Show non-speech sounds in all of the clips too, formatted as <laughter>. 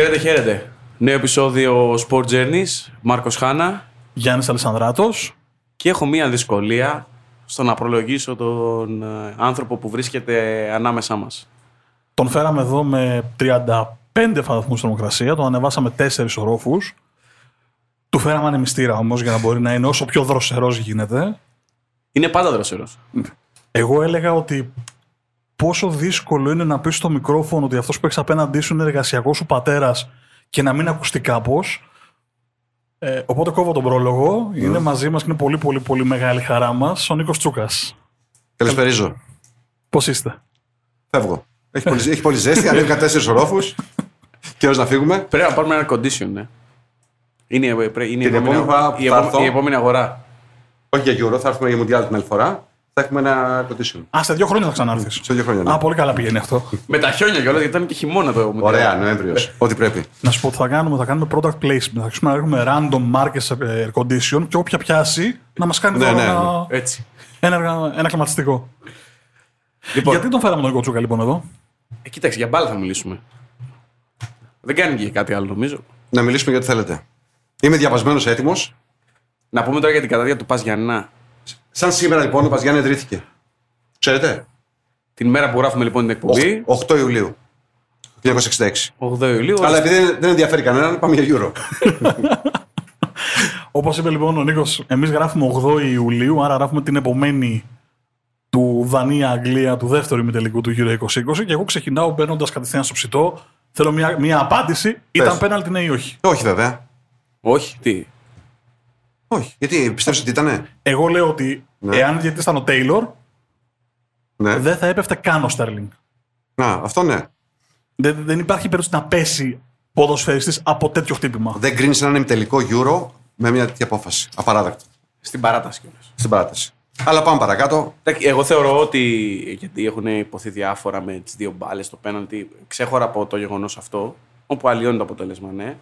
Χαίρετε, χαίρετε. Νέο επεισόδιο Sport Journeys. Μάρκος Χάνα. Γιάννης Αλessανδράτος. Και έχω μία δυσκολία στο να προλογίσω τον ε, άνθρωπο που βρίσκεται ανάμεσά μας. Τον φέραμε εδώ με 35 βαθμούς θερμοκρασία, τον ανεβάσαμε 4 ορόφους. Του φέραμε ανεμιστήρα όμως για να μπορεί να είναι όσο πιο δροσερός γίνεται. Είναι πάντα δροσερός. Εγώ έλεγα ότι πόσο δύσκολο είναι να πεις στο μικρόφωνο ότι αυτός που έχεις απέναντί σου είναι εργασιακός σου πατέρας και να μην ακουστεί κάπως. Ε, οπότε κόβω τον πρόλογο. Είναι μαζί μας και είναι πολύ πολύ πολύ μεγάλη χαρά μας ο Νίκος Τσούκας. Καλησπερίζω. Πώς είστε; Φεύγω. Έχει πολύ, έχει πολύ ζέστη, ανέβηκα τέσσερις ορόφους. Καιρό να φύγουμε. Πρέπει να πάρουμε ένα condition, ναι. Είναι, ε, πρέ- είναι η, Την επόμενη, επόμενη φορά που η, θα επόμενη- έρθω- η επόμενη αγορά. Όχι για Euro, θα έρθουμε για Mundial την άλλη φορά. Θα έχουμε ένα condition. Α, σε δύο χρόνια θα ξανάρθεις. Σε δύο χρόνια. ναι. Α, πολύ καλά πηγαίνει αυτό. Με τα χιόνια κιόλας, γιατί ήταν και χειμώνα το Mundial. Ωραία, Νοέμβριος. Ό,τι πρέπει. Να σου πω τι θα κάνουμε. Θα κάνουμε product placement. Θα αρχίσουμε να έχουμε random markets ε, air condition και όποια πιάσει να μας κάνει Ναι, τώρα ναι. ένα, Έτσι. ένα, ένα κλιματιστικό. Λοιπόν, Γιατί τον φέραμε τον Νίκο Τσούκα λοιπόν εδώ; ε, κοίταξε, για μπάλα θα μιλήσουμε. Δεν κάνει και κάτι άλλο, νομίζω. Να μιλήσουμε για ό,τι θέλετε. Είμαι διαβασμένος έτοιμος. Να πούμε τώρα για την καταδία του Πας Γιάννηνα. Σαν σήμερα λοιπόν ο Παζιάννη ιδρύθηκε. Ξέρετε, Την μέρα που γράφουμε λοιπόν την εκπομπή, 8 Ιουλίου 1966. 8 Ιουλίου. Αλλά επειδή δεν- δεν ενδιαφέρει κανέναν, πάμε για Euro. <laughs> Όπως είπε λοιπόν ο Νίκος, εμείς γράφουμε 8 Ιουλίου, άρα γράφουμε την επομένη του Δανία-Αγγλία του δεύτερου ημιτελικού του Euro 2020. Και εγώ ξεκινάω μπαίνοντας κατευθείαν στο ψητό. Θέλω μια, μια απάντηση. Ήταν πέναλτι ναι ή όχι; Όχι βέβαια. Όχι, τι; Όχι. Γιατί πιστεύω ότι ήτανε; Εγώ λέω ότι Ναι. εάν γιατί ήταν ο Τέιλορ, Ναι. δεν θα έπεφτε καν ο Στέρλινγκ. Να, αυτό ναι. Δεν, δεν υπάρχει περίπτωση να πέσει ποδοσφαιριστής από τέτοιο χτύπημα. Δεν κρίνει έναν ημιτελικό Euro με μια τέτοια απόφαση. Απαράδεκτο. Στην παράταση κιόλας. Στην παράταση. Αλλά πάμε παρακάτω. Εντάξει, Εγώ θεωρώ ότι γιατί έχουν υποθεί διάφορα με τις δύο μπάλες στο πέναλτι, ξέχωρα από το γεγονός αυτό, όπου αλλοιώνει το αποτέλεσμα, ναι,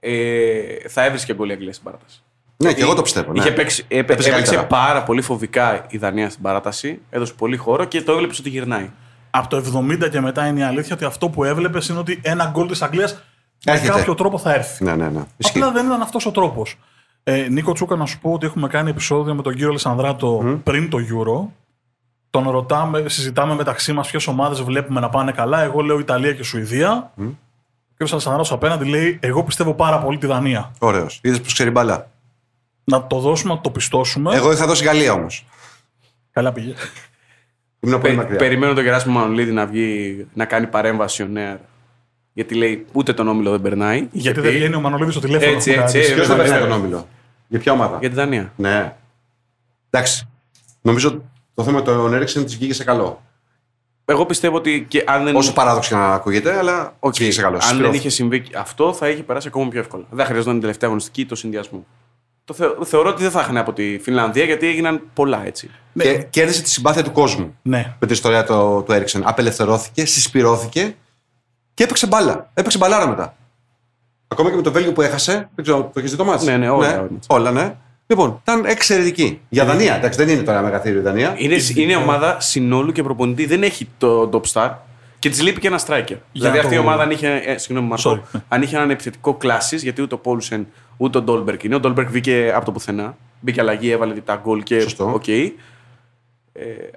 ε, θα έβρισκε γκολ η Αγγλία στην παράταση. Ναι, και εγώ το πιστεύω. Ναι. Είχε παίξει, έπαι, Έπαιζε έπαιξε καλύτερα. πάρα πολύ φοβικά η Δανία στην παράταση, έδωσε πολύ χώρο και το έβλεψε ότι γυρνάει. Από το 70 και μετά είναι η αλήθεια ότι αυτό που έβλεπες είναι ότι ένα γκολ της Αγγλίας με Έρχεται. κάποιο τρόπο θα έρθει. Ναι, ναι, ναι. Ισχύει. Απλά δεν ήταν αυτός ο τρόπος. Ε, Νίκο Τσούκα, να σου πω ότι έχουμε κάνει επεισόδιο με τον κύριο Λεσανδράτο πριν το Euro. Τον ρωτάμε, συζητάμε μεταξύ μας ποιες ομάδες βλέπουμε να πάνε καλά. Εγώ λέω Ιταλία και Σουηδία. Ο κύριος Αλεσανδράτο απέναντι λέει: Εγώ πιστεύω πάρα πολύ τη Δανία. Ωραίος. Είδες πως ξέρει μπαλά. Να το δώσουμε, να το πιστώσουμε. Εγώ είχα δώσει Γαλλία όμως. Καλά πήγε. Ήμουν πολύ Πε- μακριά. περιμένω τον Γεράσιμο Μανολίδη να βγει να κάνει παρέμβαση ο Νέαρ. Γιατί λέει ούτε τον όμιλο δεν περνάει. Γιατί δεν βγαίνει ο Μανολίδης στο τηλέφωνο. Έτσι, έχουμε έτσι, κάτι. ε, Ποιος δεν βέβαια. παίζει τον όμιλο; Για ποια ομάδα; Για τη Δανία. Ναι. Εντάξει. Νομίζω το θέμα του Έρικσεν της βγήκε σε καλό. Εγώ πιστεύω ότι και αν δεν. Όσο παράδοξο και να ακούγεται, αλλά Οκ. βγήκε σε καλό. Αν δεν Συσπειρώθηκε. είχε συμβεί αυτό, θα είχε περάσει ακόμα πιο εύκολα. Δεν χρειαζόταν την τελευταία αγωνιστική το συνδυασμό. Το θεω- θεωρώ ότι δεν θα είχαν από τη Φινλανδία γιατί έγιναν πολλά έτσι. Και κέρδισε τη συμπάθεια του κόσμου Ναι. με την ιστορία του, του Έρικσεν. Απελευθερώθηκε, συσπειρώθηκε και έπαιξε μπάλα. Έπαιξε μπαλάρα μετά. Ακόμα και με το Βέλγιο που έχασε. Δεν ξέρω, το έχεις δει το ματς. Ναι, ναι, όλα, όλα. όλα, ναι. Λοιπόν, ήταν εξαιρετική. Για Δανία, εντάξει, δεν είναι τώρα μεγαθύριο η Δανία. Είναι, είναι ομάδα συνόλου και προπονητή. Δεν έχει το top star και της λείπει και ένα striker. δηλαδή το- αυτή η ομάδα αν είχε, ε, συγγνώμη, Μαρκό, Sorry. αν είχε έναν επιθετικό κλάση, γιατί ούτε ο Πόουλσεν ούτε ο Ντόλμπερκ είναι. Ο Ντόλμπερκ βγήκε από το πουθενά. Μπήκε αλλαγή, έβαλε τα γκολ και. Σωστό. οκ. Ε,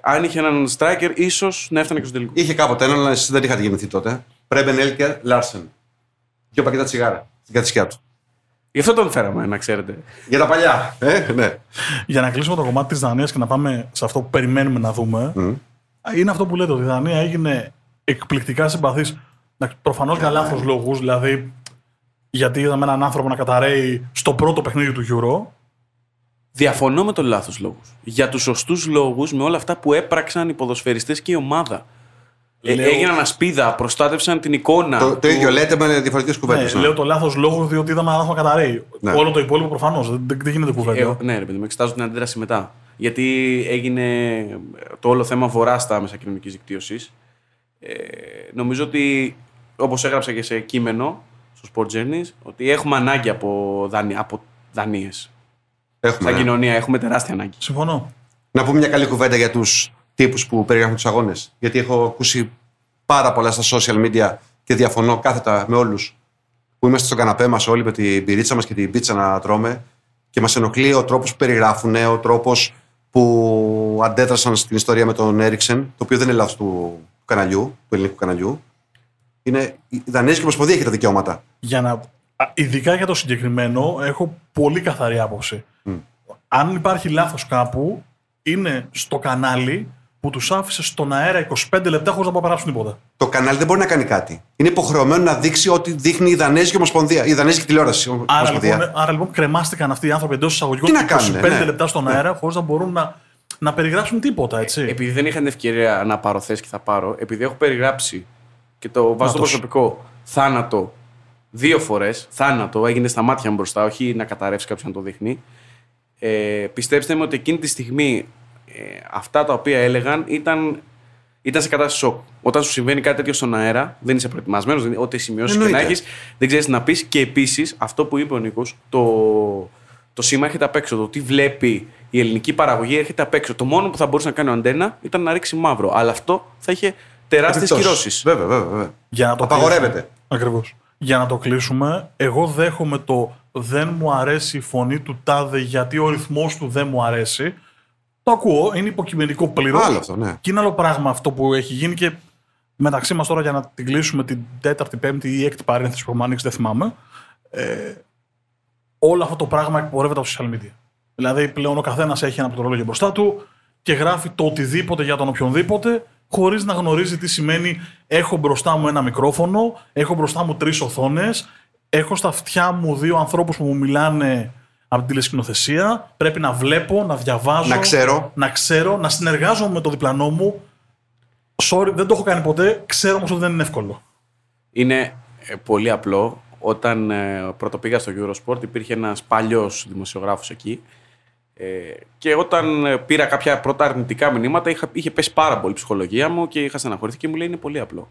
αν είχε έναν striker, ίσως να έφτανε και στο τελικό. Είχε κάποτε έναν, αλλά εσείς δεν είχατε γεννηθεί τότε. Πρέμπεν Έλκερ Λάρσεν. Δύο πακέτα τσιγάρα στην κατσικιά του. Γι' αυτό τον φέραμε, να ξέρετε. Για τα παλιά. Ε, ναι. Για να κλείσουμε το κομμάτι της Δανίας και να πάμε σε αυτό που περιμένουμε να δούμε. Είναι αυτό που λέτε ότι η Δανία έγινε εκπληκτικά συμπαθής. Προφανώς για λάθος λόγους. Δηλαδή, γιατί είδαμε έναν άνθρωπο να καταραίει στο πρώτο παιχνίδι του Euro. Διαφωνώ με τον λάθος λόγους. Για τους σωστούς λόγους, με όλα αυτά που έπραξαν οι ποδοσφαιριστές και η ομάδα. Ε, Λέω- έγιναν ασπίδα, προστάτευσαν την εικόνα. Το, το του- ίδιο λέτε με διαφορετικές Ναι, κουβέντε. λέω το λάθος λόγο διότι είδαμε έναν άνθρωπο να καταραίει. Ναι. Όλο το υπόλοιπο προφανώς. Δεν, δεν, δεν γίνεται κουβέντα. Ε, ναι, ρε παιδί μου, εξετάζω την αντίδραση μετά. Γιατί έγινε το όλο θέμα βορρά στα μέσα κοινωνικής δικτύωσης. Ε, νομίζω ότι, όπως έγραψα και σε κείμενο στο Sport Journeys, ότι έχουμε ανάγκη από, δανει, από δανείες. Έχουμε, Σαν ναι. κοινωνία έχουμε τεράστια ανάγκη. Συμφωνώ. Να πούμε μια καλή κουβέντα για τους τύπους που περιγράφουν τους αγώνες. Γιατί έχω ακούσει πάρα πολλά στα social media και διαφωνώ κάθετα με όλους. που είμαστε στο καναπέ μας όλοι με την πυρίτσα μας και την πίτσα να τρώμε και μας ενοχλεί ο τρόπος που περιγράφουν, ο τρόπος που αντέδρασαν στην ιστορία με τον Έριξεν, το οποίο δεν είναι λάθος του καναλιού, του ελληνικού καναλιού. Είναι, η Δανέζικη Ομοσπονδία έχει τα δικαιώματα. Για να... α, Ειδικά για το συγκεκριμένο, έχω πολύ καθαρή άποψη. Αν υπάρχει λάθος κάπου, είναι στο κανάλι που τους άφησε στον αέρα 25 λεπτά χωρίς να παράγουν τίποτα. Το κανάλι δεν μπορεί να κάνει κάτι. Είναι υποχρεωμένο να δείξει ότι δείχνει η Δανέζικη Ομοσπονδία, η Δανέζικη τηλεόραση. Άρα Ομοσπονδία. λοιπόν, άρα λοιπόν κρεμάστηκαν αυτοί οι άνθρωποι εντός εισαγωγικών Τι να 25 κάνουνε, ναι. λεπτά στον αέρα χωρίς να μπορούν να, να περιγράψουν τίποτα, έτσι. Επειδή δεν είχα την ευκαιρία να πάρω θέση και θα πάρω, επειδή έχω περιγράψει και το βάζω στο Νάτος. προσωπικό θάνατο δύο φορές. Θάνατο, έγινε στα μάτια μου μπροστά, όχι να καταρρεύσει κάποιος να το δείχνει. Ε, πιστέψτε με ότι εκείνη τη στιγμή ε, αυτά τα οποία έλεγαν ήταν, ήταν σε κατάσταση σοκ. Όταν σου συμβαίνει κάτι τέτοιο στον αέρα, δεν είσαι προετοιμασμένος, ό,τι σημειώσεις και να Εννοείται. έχεις, δεν ξέρεις τι να πεις. Και επίσης, αυτό που είπε ο Νίκος, το, το σήμα έρχεται απ' έξω. Το τι βλέπει η ελληνική παραγωγή έρχεται απ' έξω. Το μόνο που θα μπορούσε να κάνει ο Αντένα ήταν να ρίξει μαύρο. Αλλά αυτό θα είχε τεράστιες Επιπτώσεις. κυρώσεις. Βέβαια, βέβαια. βέβαια. Για να το Απαγορεύεται. Ακριβώς. Για να το κλείσουμε, εγώ δέχομαι το δεν μου αρέσει η φωνή του τάδε γιατί ο ρυθμός του δεν μου αρέσει. Το ακούω, είναι υποκειμενικό πλήρως. Άλλο αυτό, ναι. Και είναι άλλο πράγμα αυτό που έχει γίνει και μεταξύ μας τώρα για να την κλείσουμε την τέταρτη, πέμπτη ή έκτη παρένθεση που έχουμε ανοίξει, δεν θυμάμαι. Ε, όλο αυτό το πράγμα εκπορεύεται από social media. Δηλαδή πλέον ο καθένας έχει ένα πληκτρολόγιο μπροστά του και γράφει το οτιδήποτε για τον οποιονδήποτε, χωρίς να γνωρίζει τι σημαίνει έχω μπροστά μου ένα μικρόφωνο, έχω μπροστά μου τρεις οθόνες, έχω στα αυτιά μου δύο ανθρώπους που μου μιλάνε από την τηλεσκηνοθεσία. Πρέπει να βλέπω, να διαβάζω, Να ξέρω. να ξέρω, να συνεργάζομαι με το διπλανό μου. Sorry, δεν το έχω κάνει ποτέ. Ξέρω όμως ότι δεν είναι εύκολο. Είναι ε, πολύ απλό. Όταν ε, πρώτο πήγα στο Eurosport υπήρχε ένας παλιός δημοσιογράφος εκεί ε, και όταν ε, πήρα κάποια πρώτα αρνητικά μηνύματα είχα, είχε πέσει πάρα πολύ η ψυχολογία μου και είχα στεναχωρηθεί και μου λέει είναι πολύ απλό.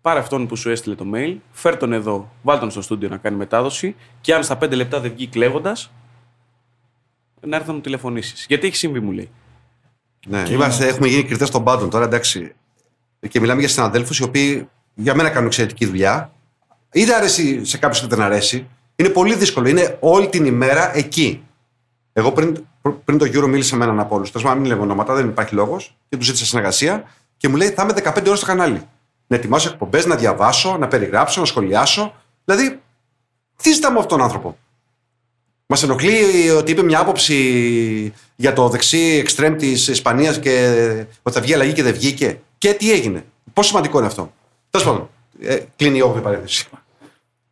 Πάρε αυτόν που σου έστειλε το mail, φέρ τον εδώ, βάλ τον στο στούντιο να κάνει μετάδοση και αν στα 5 λεπτά δεν βγει κλαίγοντα, να έρθει να μου τηλεφωνήσεις. Γιατί έχει συμβεί, μου λέει. Ναι, είμαστε, έχουμε γίνει κριτές των πάντων τώρα, εντάξει. Και μιλάμε για συναδέλφους οι οποίοι για μένα κάνουν εξαιρετική δουλειά. Είτε αρέσει σε κάποιους είτε δεν αρέσει. Είναι πολύ δύσκολο. Είναι όλη την ημέρα εκεί. Εγώ πριν, πριν το Euro μίλησα με έναν από όλους. Τέλος πάντων, μην λέμε ονόματα, δεν υπάρχει λόγος. Και τους ζήτησα συνεργασία και μου λέει: Θα είμαι 15 ώρες στο κανάλι. Να ετοιμάσω εκπομπές, να διαβάσω, να περιγράψω, να σχολιάσω. Δηλαδή, τι ζητάμε από αυτόν τον άνθρωπο; Μας ενοχλεί ότι είπε μια άποψη για το δεξί εξτρέμ της Ισπανίας και ότι θα βγει αλλαγή και δεν βγήκε; Και τι έγινε; Πόσο σημαντικό είναι αυτό; Τέλος πάντων, ε, κλείνει η 8η παρένθεση.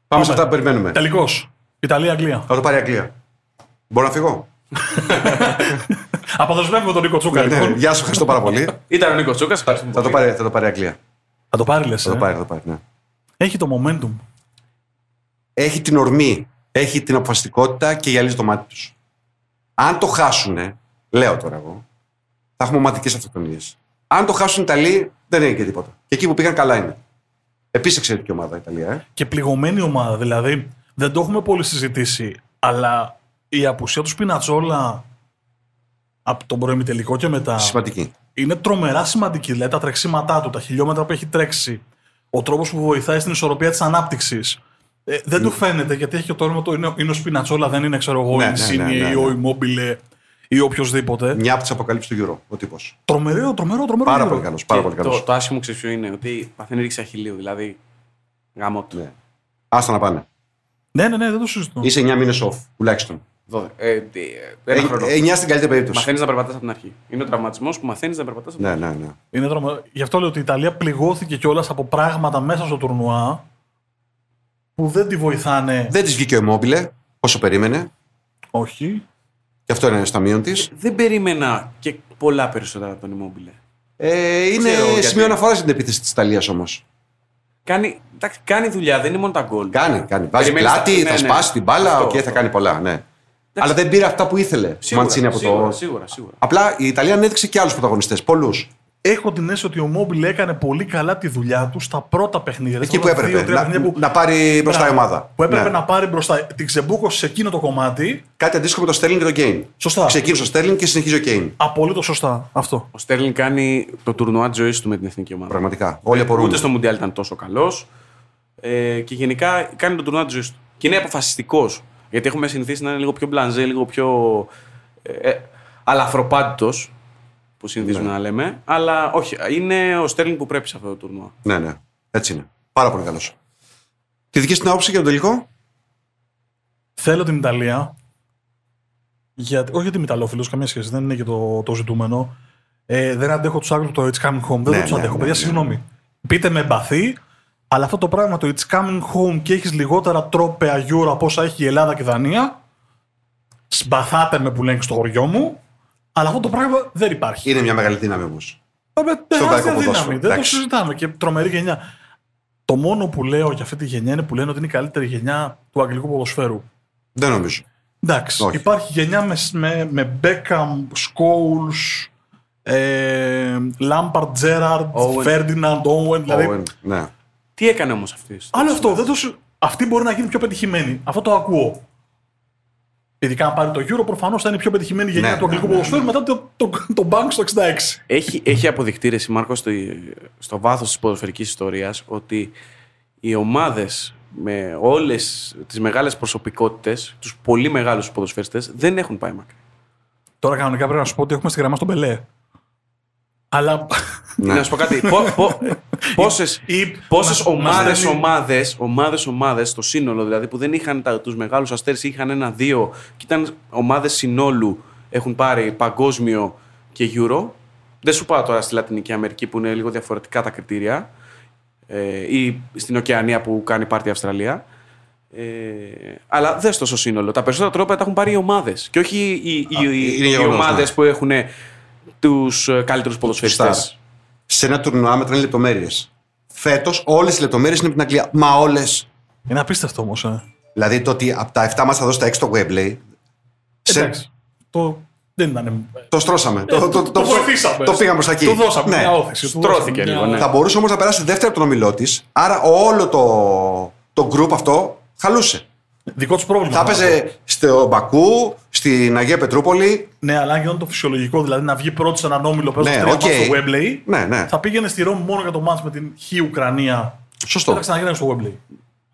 Πάμε σε αυτά που περιμένουμε. Τελικώ. Ιταλία-Αγγλία. Θα το πάρει η Αγγλία. Μπορώ να φύγω; <laughs> Αποδεσμεύουμε τον Νίκο Τσούκα. Ναι, λοιπόν. Γεια σου, ευχαριστώ πάρα πολύ. <laughs> Ήταν ο Νίκος Τσούκας. ευχαριστούμε θα, το πολύ. πάρει, θα το πάρει η Αγγλία. Θα το πάρει, λες. Θα το πάρει, θα το πάρει, ναι. Έχει το momentum. Έχει την ορμή, έχει την αποφασιστικότητα και γυαλίζει το μάτι τους. Αν το χάσουνε, λέω τώρα εγώ, θα έχουμε ομαδικέ αυτοκτονίες. Αν το χάσουν οι Ιταλοί, δεν είναι και τίποτα. Και εκεί που πήγαν καλά είναι. Επίσης εξαιρετική ομάδα η Ιταλία. Ε. Και πληγωμένη ομάδα. Δηλαδή, δεν το έχουμε πολύ συζητήσει, αλλά η απουσία του Σπινατσόλα από τον προημιτελικό και μετά Σημαντική. είναι τρομερά σημαντική. Δηλαδή, τα τρεξίματά του, τα χιλιόμετρα που έχει τρέξει, ο τρόπος που βοηθάει στην ισορροπία της ανάπτυξης. Ε, δεν του φαίνεται γιατί έχει και το όνομα του είναι, είναι ο Σπινατσόλα, δεν είναι ξέρω εγώ, Ναι, η ναι, Insigne ναι, ναι, ή ο ναι. Immobile ή οποιοδήποτε. Μια από τις αποκαλύψεις του Euro ο τύπος. Τρομερό, τρομερό, τρομερό. Πάρα γύρο. πολύ καλός. Πάρα Και πολύ το, καλός. το άσχημο ξέρεις ποιο είναι, ότι παθαίνει ρήξη αχυλίου. Δηλαδή, γάμο του. Ναι. Άστα να πάνε. Ναι, ναι, ναι, δεν το συζητώ. Είσαι 9 μήνες off, τουλάχιστον. Δώδε- Ε, τι, ε, ένα χρόνο. 9 στην καλύτερη περίπτωση. Μαθαίνεις να περπατάς από την αρχή. Είναι ο τραυματισμός που μαθαίνεις να περπατάς από την Ναι, αρχή. ναι, ναι. Είναι τρομερό. Γι' αυτό λέω ότι η Ιταλία πληγώθηκε κιόλας από πράγματα μέσα στο τουρνουά που δεν τη βοηθάνε. Δεν της βγήκε ο Immobile όσο περίμενε. Όχι. Και αυτό είναι στο μείον της. Δεν περίμενα και πολλά περισσότερα από τον Immobile. Ε, είναι Ξέρω γιατί. σημείο αναφοράς στην επίθεση της Ιταλίας όμως. Κάνει, εντάξει, κάνει δουλειά, δεν είναι μόνο τα γκολ. Κάνει, κάνει. Βάζει Περιμένεις πλάτη, τα- ναι, θα ναι. σπάσει την μπάλα, Αυτό, οκ, θα αυτό. κάνει πολλά. Ναι. Αλλά δεν πήρε αυτά που ήθελε ο Σίγουρα, Μαντσίνη από σίγουρα, το. σίγουρα, σίγουρα. Απλά η Ιταλία ανέδειξε και άλλους πρωταγωνιστές. Πολλούς. Έχω την αίσθηση ότι ο Immobile έκανε πολύ καλά τη δουλειά του στα πρώτα παιχνίδια. Εκεί που Στα έπρεπε. δύο-τρία Να, παιχνίδια που- να πάρει μπροστά η Μπράβο. ομάδα. Που έπρεπε Ναι. να πάρει μπροστά. Την ξεμπούκωσε σε εκείνο το κομμάτι. Κάτι αντίστοιχο με το Στέρλινγκ και το Κέιν. Σωστά. Ξεκίνησε ο Στέρλινγκ και συνεχίζει ο Κέιν. Απολύτως σωστά αυτό. Ο Στέρλινγκ κάνει το τουρνουά της ζωής του με την εθνική ομάδα. Πραγματικά. Όλοι απορούν. Ούτε στο Μουντιάλ ήταν τόσο καλός. Ε, και γενικά κάνει τον τουρνουά της ζωής του. Και είναι αποφασιστικός. Γιατί έχουμε συνηθίσει να είναι λίγο πιο μπλανζέ, λίγο πιο ε, ε, αλαφροπάτητο, που συνηθίζουμε Ναι. να λέμε. Αλλά όχι, είναι ο Στέρλινγκ που πρέπει σε αυτό το τουρνουά. Ναι, ναι. Έτσι είναι. Πάρα πολύ καλός. Τη δική σου την άποψη για τον τελικό; Θέλω την Ιταλία. Για, όχι γιατί είμαι Ιταλόφιλος, καμία σχέση, δεν είναι και το, το ζητούμενο. Ε, δεν αντέχω τους Άγγλους το It's coming home. Δεν Ναι, τους ναι, αντέχω. ναι, Παιδιά, ναι. συγγνώμη. Πείτε με εμπαθή, αλλά αυτό το πράγμα το It's coming home και έχεις λιγότερα τρόπαια γιούρα από όσα έχει η Ελλάδα και η Δανία. Σπαθάτε με που λένε στο χωριό μου. Αλλά αυτό το πράγμα δεν υπάρχει. Είναι μια μεγάλη δύναμη όμως. Ε, Στο τεράστια γαλλικό δύναμη. ποδόσφαιρο. Δεν το Εντάξει. συζητάμε. Και τρομερή γενιά. Το μόνο που λέω για αυτή τη γενιά είναι που λένε ότι είναι η καλύτερη γενιά του αγγλικού ποδοσφαίρου. Δεν νομίζω. Εντάξει. Όχι. Υπάρχει γενιά με, με, με Beckham, Scholes, ε, Lampard, Gerrard, Owen. Ferdinand, Owen. Δηλαδή, Owen, ναι. Τι έκανε όμως αυτής; άλλο αυτό. Δεν το, συ- αυτή μπορεί να γίνει πιο πετυχημένη. Αυτό το ακούω. Ειδικά αν πάρει το Euro, προφανώς θα είναι η πιο πετυχημένη γενιά Ναι, του αγγλικού ναι, ναι, ποδοσφαίρου μετά το, το, το Bank στο 66. Έχει, έχει αποδειχτεί ρε εσύ, Μάρκο στο, στο βάθος της ποδοσφαιρικής ιστορίας ότι οι ομάδες με όλες τις μεγάλες προσωπικότητες, τους πολύ μεγάλους ποδοσφαιριστές, δεν έχουν πάει μακριά. Τώρα κανονικά πρέπει να σου πω ότι έχουμε στη γραμμά στον Πελέ. Αλλά. Ναι. Να σου πω κάτι. Πο, πο, πόσες, ή- πόσες μας- ομάδες, μας λένε- ομάδες, ομάδες, ομάδες, το σύνολο δηλαδή, που δεν είχαν τα, τους μεγάλους αστέρες, είχαν ένα-δύο και ήταν ομάδες συνόλου, έχουν πάρει παγκόσμιο και Euro. Δεν σου πάω τώρα στη Λατινική Αμερική που είναι λίγο διαφορετικά τα κριτήρια ε, ή στην Οκεανία που κάνει πάρτι η Αυστραλία. Ε, αλλά δεν στο σύνολο. Τα περισσότερα τρόπια τα έχουν πάρει οι ομάδες. Και όχι οι, οι, είναι οι, οι γεγονός, ομάδες ναι. που έχουν τους καλύτερους ποδοσφαιριστές. Στάρ. Σε ένα τουρνουά μετράνε λεπτομέρειες. Φέτος όλες οι λεπτομέρειες είναι από την Αγγλία. Μα όλες. Είναι απίστευτο όμως. Ε. Δηλαδή το ότι από τα 7 ματς θα δώσει τα 6 στο Wembley. σε- Εντάξει. Το... Δεν ήταν. Το στρώσαμε. το, το, το, το βοηθήσαμε. το πήγαμε προς τα εκεί. Του δώσαμε Ναι. μια ώθηση. του Στρώθηκε δώσαμε λίγο, μια- ναι. Θα μπορούσε όμως να περάσει δεύτερη από τον όμιλό της. Άρα όλο το, το group αυτό χαλούσε. Δικό τους πρόβλημα. Θα έπαιζε στο Μπακού, στην Αγία Πετρούπολη. Ναι, αλλά αν γινόταν το φυσιολογικό, δηλαδή να βγει πρώτη σε έναν όμιλο παίζοντας Ναι, τρία οκ. ματς στο Wembley, Ναι, ναι. θα πήγαινε στη Ρώμη μόνο για το ματς με την Ουκρανία. Σωστό. Και θα ξαναγίνανε στο Webley.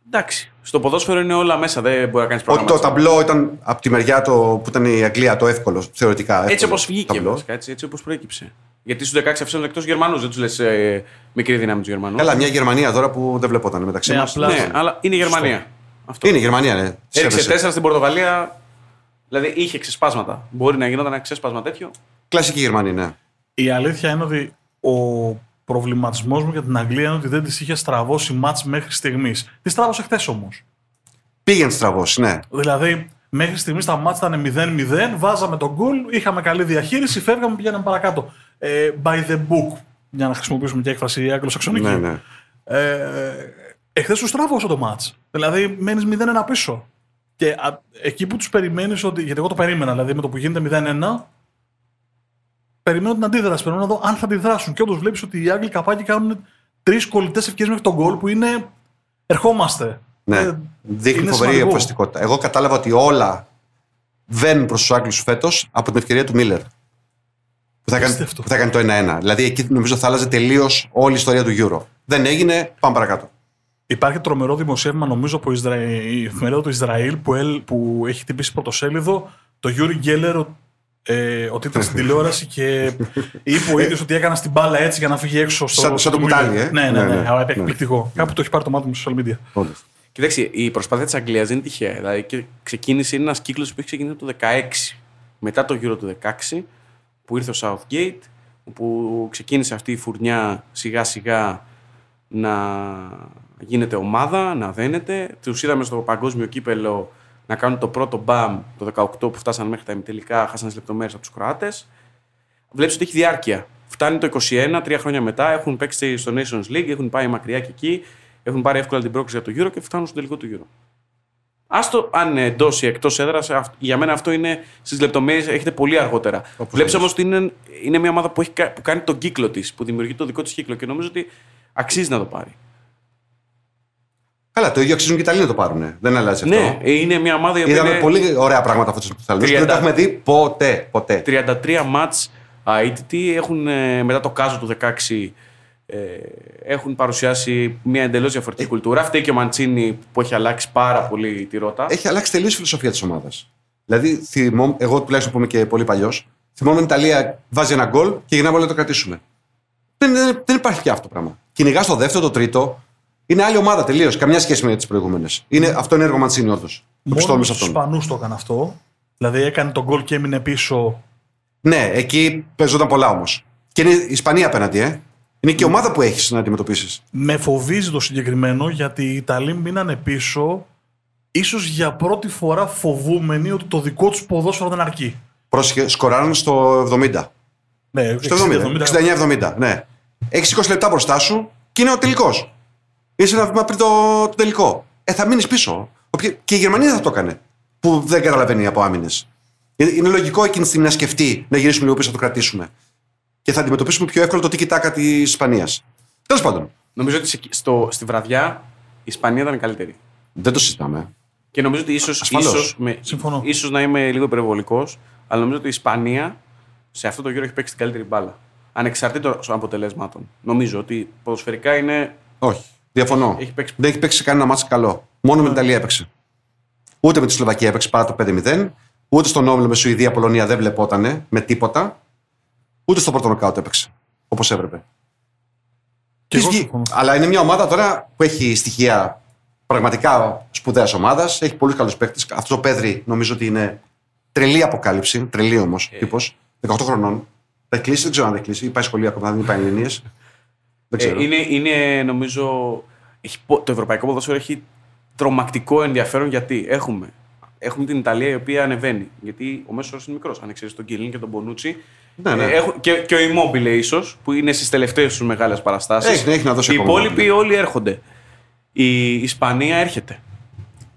Εντάξει. Στο ποδόσφαιρο είναι όλα μέσα. Δεν μπορεί να κάνεις Ότι το προγράμματα. ταμπλό ήταν από τη μεριά το, που ήταν η Αγγλία το εύκολο, θεωρητικά. Έτσι εύκολο όπως βγήκε. ταμπλό. βασικά, Έτσι, έτσι όπως προέκυψε. Γιατί στους 16 αφήσαν εκτός Γερμανούς. Δεν τους λες ε, μικρή δύναμη τους Γερμανούς. Καλά, μια Γερμανία τώρα που δεν βλεπόταν μεταξύ Ναι, μας. απλά- Ναι, αλλά είναι η Γερμανία. Αυτό. Είναι η Γερμανία, ναι. Έριξε Σέβεσαι. τέσσερα στην Πορτογαλία. Δηλαδή είχε ξεσπάσματα. Μπορεί να γινόταν ένα ξέσπασμα τέτοιο. Κλασική Γερμανία, ναι. Η αλήθεια είναι ότι ο προβληματισμός μου για την Αγγλία είναι ότι δεν της είχε στραβώσει μάτς μέχρι στιγμής. Τη στράβωσε χθες όμως. Πήγαινε στραβό, ναι. Δηλαδή, μέχρι στιγμής τα μάτς ήταν 0-0, βάζαμε τον γκολ, είχαμε καλή διαχείριση, φεύγαμε, πηγαίναμε παρακάτω. Ε, by the book, για να χρησιμοποιήσουμε και έκφραση αγγλοσαξονική. ναι, ναι. Ε, εχθές σου στράβωσε το μάτς. Δηλαδή, μένεις 0-1 πίσω. Και α, εκεί που τους περιμένεις ότι. Γιατί εγώ το περίμενα, δηλαδή με το που γίνεται 0-1, περιμένω την αντίδραση. Περιμένω να δω αν θα αντιδράσουν. Και όντως βλέπεις ότι οι Άγγλοι καπάκι κάνουν τρεις κολλητές ευκαιρίες μέχρι τον γκολ που είναι. Ερχόμαστε. ναι. Ε, Δείχνει είναι φοβερή σημαντικό. αποφασιστικότητα. Εγώ κατάλαβα ότι όλα βαίνουν προς τους Άγγλους φέτος από την ευκαιρία του Μίλλερ. Που θα, κάνει, Απίστευτο. που θα κάνει το 1-1. Δηλαδή εκεί νομίζω θα άλλαζε τελείως όλη η ιστορία του Euro. Δεν έγινε, πάμε παρακάτω. Υπάρχει τρομερό δημοσίευμα, νομίζω, από Ισρα... η εφημερίδα του Ισραήλ που, ελ... που έχει χτυπήσει πρωτοσέλιδο το Γιούρι Γκέλερ ε, ότι ήταν στην τηλεόραση και είπε ο ίδιος ότι έκανα στην μπάλα έτσι για να φύγει έξω στο. Σαν- σαν το στο κουτάλι, Twitter. ε. Ναι, ναι, Ναι, ναι. ναι. Α, Εκπληκτικό. Κάπου το έχει πάρει το μάτι μου στο social media. Όντως. Κοιτάξτε, η προσπάθεια της Αγγλίας δεν είναι τυχαία. Δηλαδή, και ξεκίνησε, είναι ένας κύκλος που έχει ξεκινήσει το 16. Μετά το γύρο του 16, που ήρθε ο Southgate, που ξεκίνησε αυτή η φουρνιά σιγά σιγά να γίνεται ομάδα, να δένεται. Τους είδαμε στο παγκόσμιο κύπελο να κάνουν το πρώτο μπαμ το 18 που φτάσαν μέχρι τα ημιτελικά, χάσαν τις λεπτομέρειες από τους Κροάτες. Βλέπεις ότι έχει διάρκεια. Φτάνει το 21, τρία χρόνια μετά, έχουν παίξει στο Nations League, έχουν πάει μακριά και εκεί, έχουν πάρει εύκολα την πρόκληση για το Euro και φτάνουν στο τελικό του Euro. Άστο αν εντός ή εκτός έδρας, για μένα αυτό είναι στις λεπτομέρειες, έχετε πολύ αργότερα. Βλέπεις λες. όμως ότι είναι, είναι μια ομάδα που, έχει, κα- που κάνει τον κύκλο της, που δημιουργεί το δικό της κύκλο και νομίζω ότι αξίζει να το πάρει. Καλά, το ίδιο αξίζουν και οι Ιταλοί να το πάρουν. Δεν αλλάζει αυτό. Ναι, είναι μια ομάδα η οποία Είδαμε είναι πολύ ωραία πράγματα αυτό τους Ιταλού. 30. Δεν τα έχουμε δει ποτέ. ποτέ. 33 μάτς αίτητοι. Έχουν ε, μετά το κάζο του 16 ε, ε, έχουν παρουσιάσει μια εντελώς διαφορετική κουλτούρα. Φταίει και ο Μαντσίνη που έχει αλλάξει πάρα πολύ τη ρότα. Έχει αλλάξει τελείως η φιλοσοφία της ομάδας. Δηλαδή, θυμώ, εγώ τουλάχιστον που είμαι και πολύ παλιός, θυμόμαι η Ιταλία βάζει ένα γκολ και γυρνάμε όλοι να το κρατήσουμε. Δεν, δεν, δεν υπάρχει πια αυτό το πράγμα. Κυνηγάς το δεύτερο, το τρίτο. Είναι άλλη ομάδα τελείως. Καμιά σχέση με τις προηγούμενες. Αυτό είναι έργο Μαντσίνη, όντως. Το Μόνος πιστώνουμε σε στου αυτόν. Ισπανούς το έκανε αυτό. Δηλαδή έκανε τον γκολ και έμεινε πίσω. Ναι, εκεί παίζονταν πολλά όμως. Και είναι η Ισπανία απέναντι, ε. Είναι και η ομάδα που έχεις να αντιμετωπίσεις. Με φοβίζει το συγκεκριμένο γιατί οι Ιταλοί μείνανε πίσω, ίσως για πρώτη φορά φοβούμενοι ότι το δικό τους ποδόσφαιρο δεν αρκεί. Πρόσεχε, σκοράρουν στο 70. Ναι, Στο 60, 70. 69-70, ναι. Έχεις 20 λεπτά μπροστά σου και είναι ο τελικός. Είσαι ένα βήμα πριν το, το τελικό. Ε, θα μείνεις πίσω. Οποια- Και η Γερμανία δεν θα το έκανε. Που δεν καταλαβαίνει από άμυνες. Είναι λογικό εκείνη τη στιγμή να σκεφτεί να γυρίσουμε λίγο πίσω να το κρατήσουμε. Και θα αντιμετωπίσουμε πιο εύκολα το τίκι τάκα της Ισπανίας. Τέλος πάντων, Νομίζω ότι σε- στο, στη βραδιά η Ισπανία ήταν καλύτερη. δεν το συζητάμε. Και νομίζω ότι ίσω. Ασφαλώς. Ίσως, με, Συμφωνώ. ίσως να είμαι λίγο υπερβολικός, αλλά νομίζω ότι η Ισπανία σε αυτό το γύρο έχει παίξει την καλύτερη μπάλα. Ανεξαρτήτως των αποτελέσματων. Νομίζω ότι ποδοσφαιρικά είναι. Όχι. Διαφωνώ. Έχει παίξει- Δεν έχει παίξει σε κανένα μάτσο καλό. Μόνο με την Ιταλία έπαιξε. Ούτε με τη Σλοβακία έπαιξε παρά το 5-0. Ούτε στον όμιλο με Σουηδία, Πολωνία δεν βλεπότανε με τίποτα. Ούτε στο πρώτο νοκάουτ έπαιξε. Όπως έπρεπε. Και Της εγώ βγει- συμφωνώ. Αλλά είναι μια ομάδα τώρα που έχει στοιχεία πραγματικά σπουδαίας ομάδας. Έχει πολλούς καλούς παίκτες. Αυτός ο Πέδρη νομίζω ότι είναι τρελή αποκάλυψη. Τρελή όμως Ε. τύπος. 18 χρονών. Θα κλείσει, δεν ξέρω αν θα κλείσει. Ή πάει σχολείο ακόμα, δεν πάει Ελληνίες. Δεν ξέρω. Ε, είναι, είναι, νομίζω. Έχει, πο- το ευρωπαϊκό ποδόσφαιρο έχει τρομακτικό ενδιαφέρον γιατί έχουμε, έχουμε την Ιταλία η οποία ανεβαίνει. Γιατί ο μέσος όρο είναι μικρός. Αν εξαιρέσει τον Κιλίν και τον Μπονούτσι. Ναι, ναι. Ε, έχουν- και, και ο Immobile ίσως που είναι στις τελευταίες τους μεγάλες παραστάσεις. Έχει, έχει να δώσει Οι ακόμα υπόλοιποι όλοι έρχονται. Η Ισπανία έρχεται.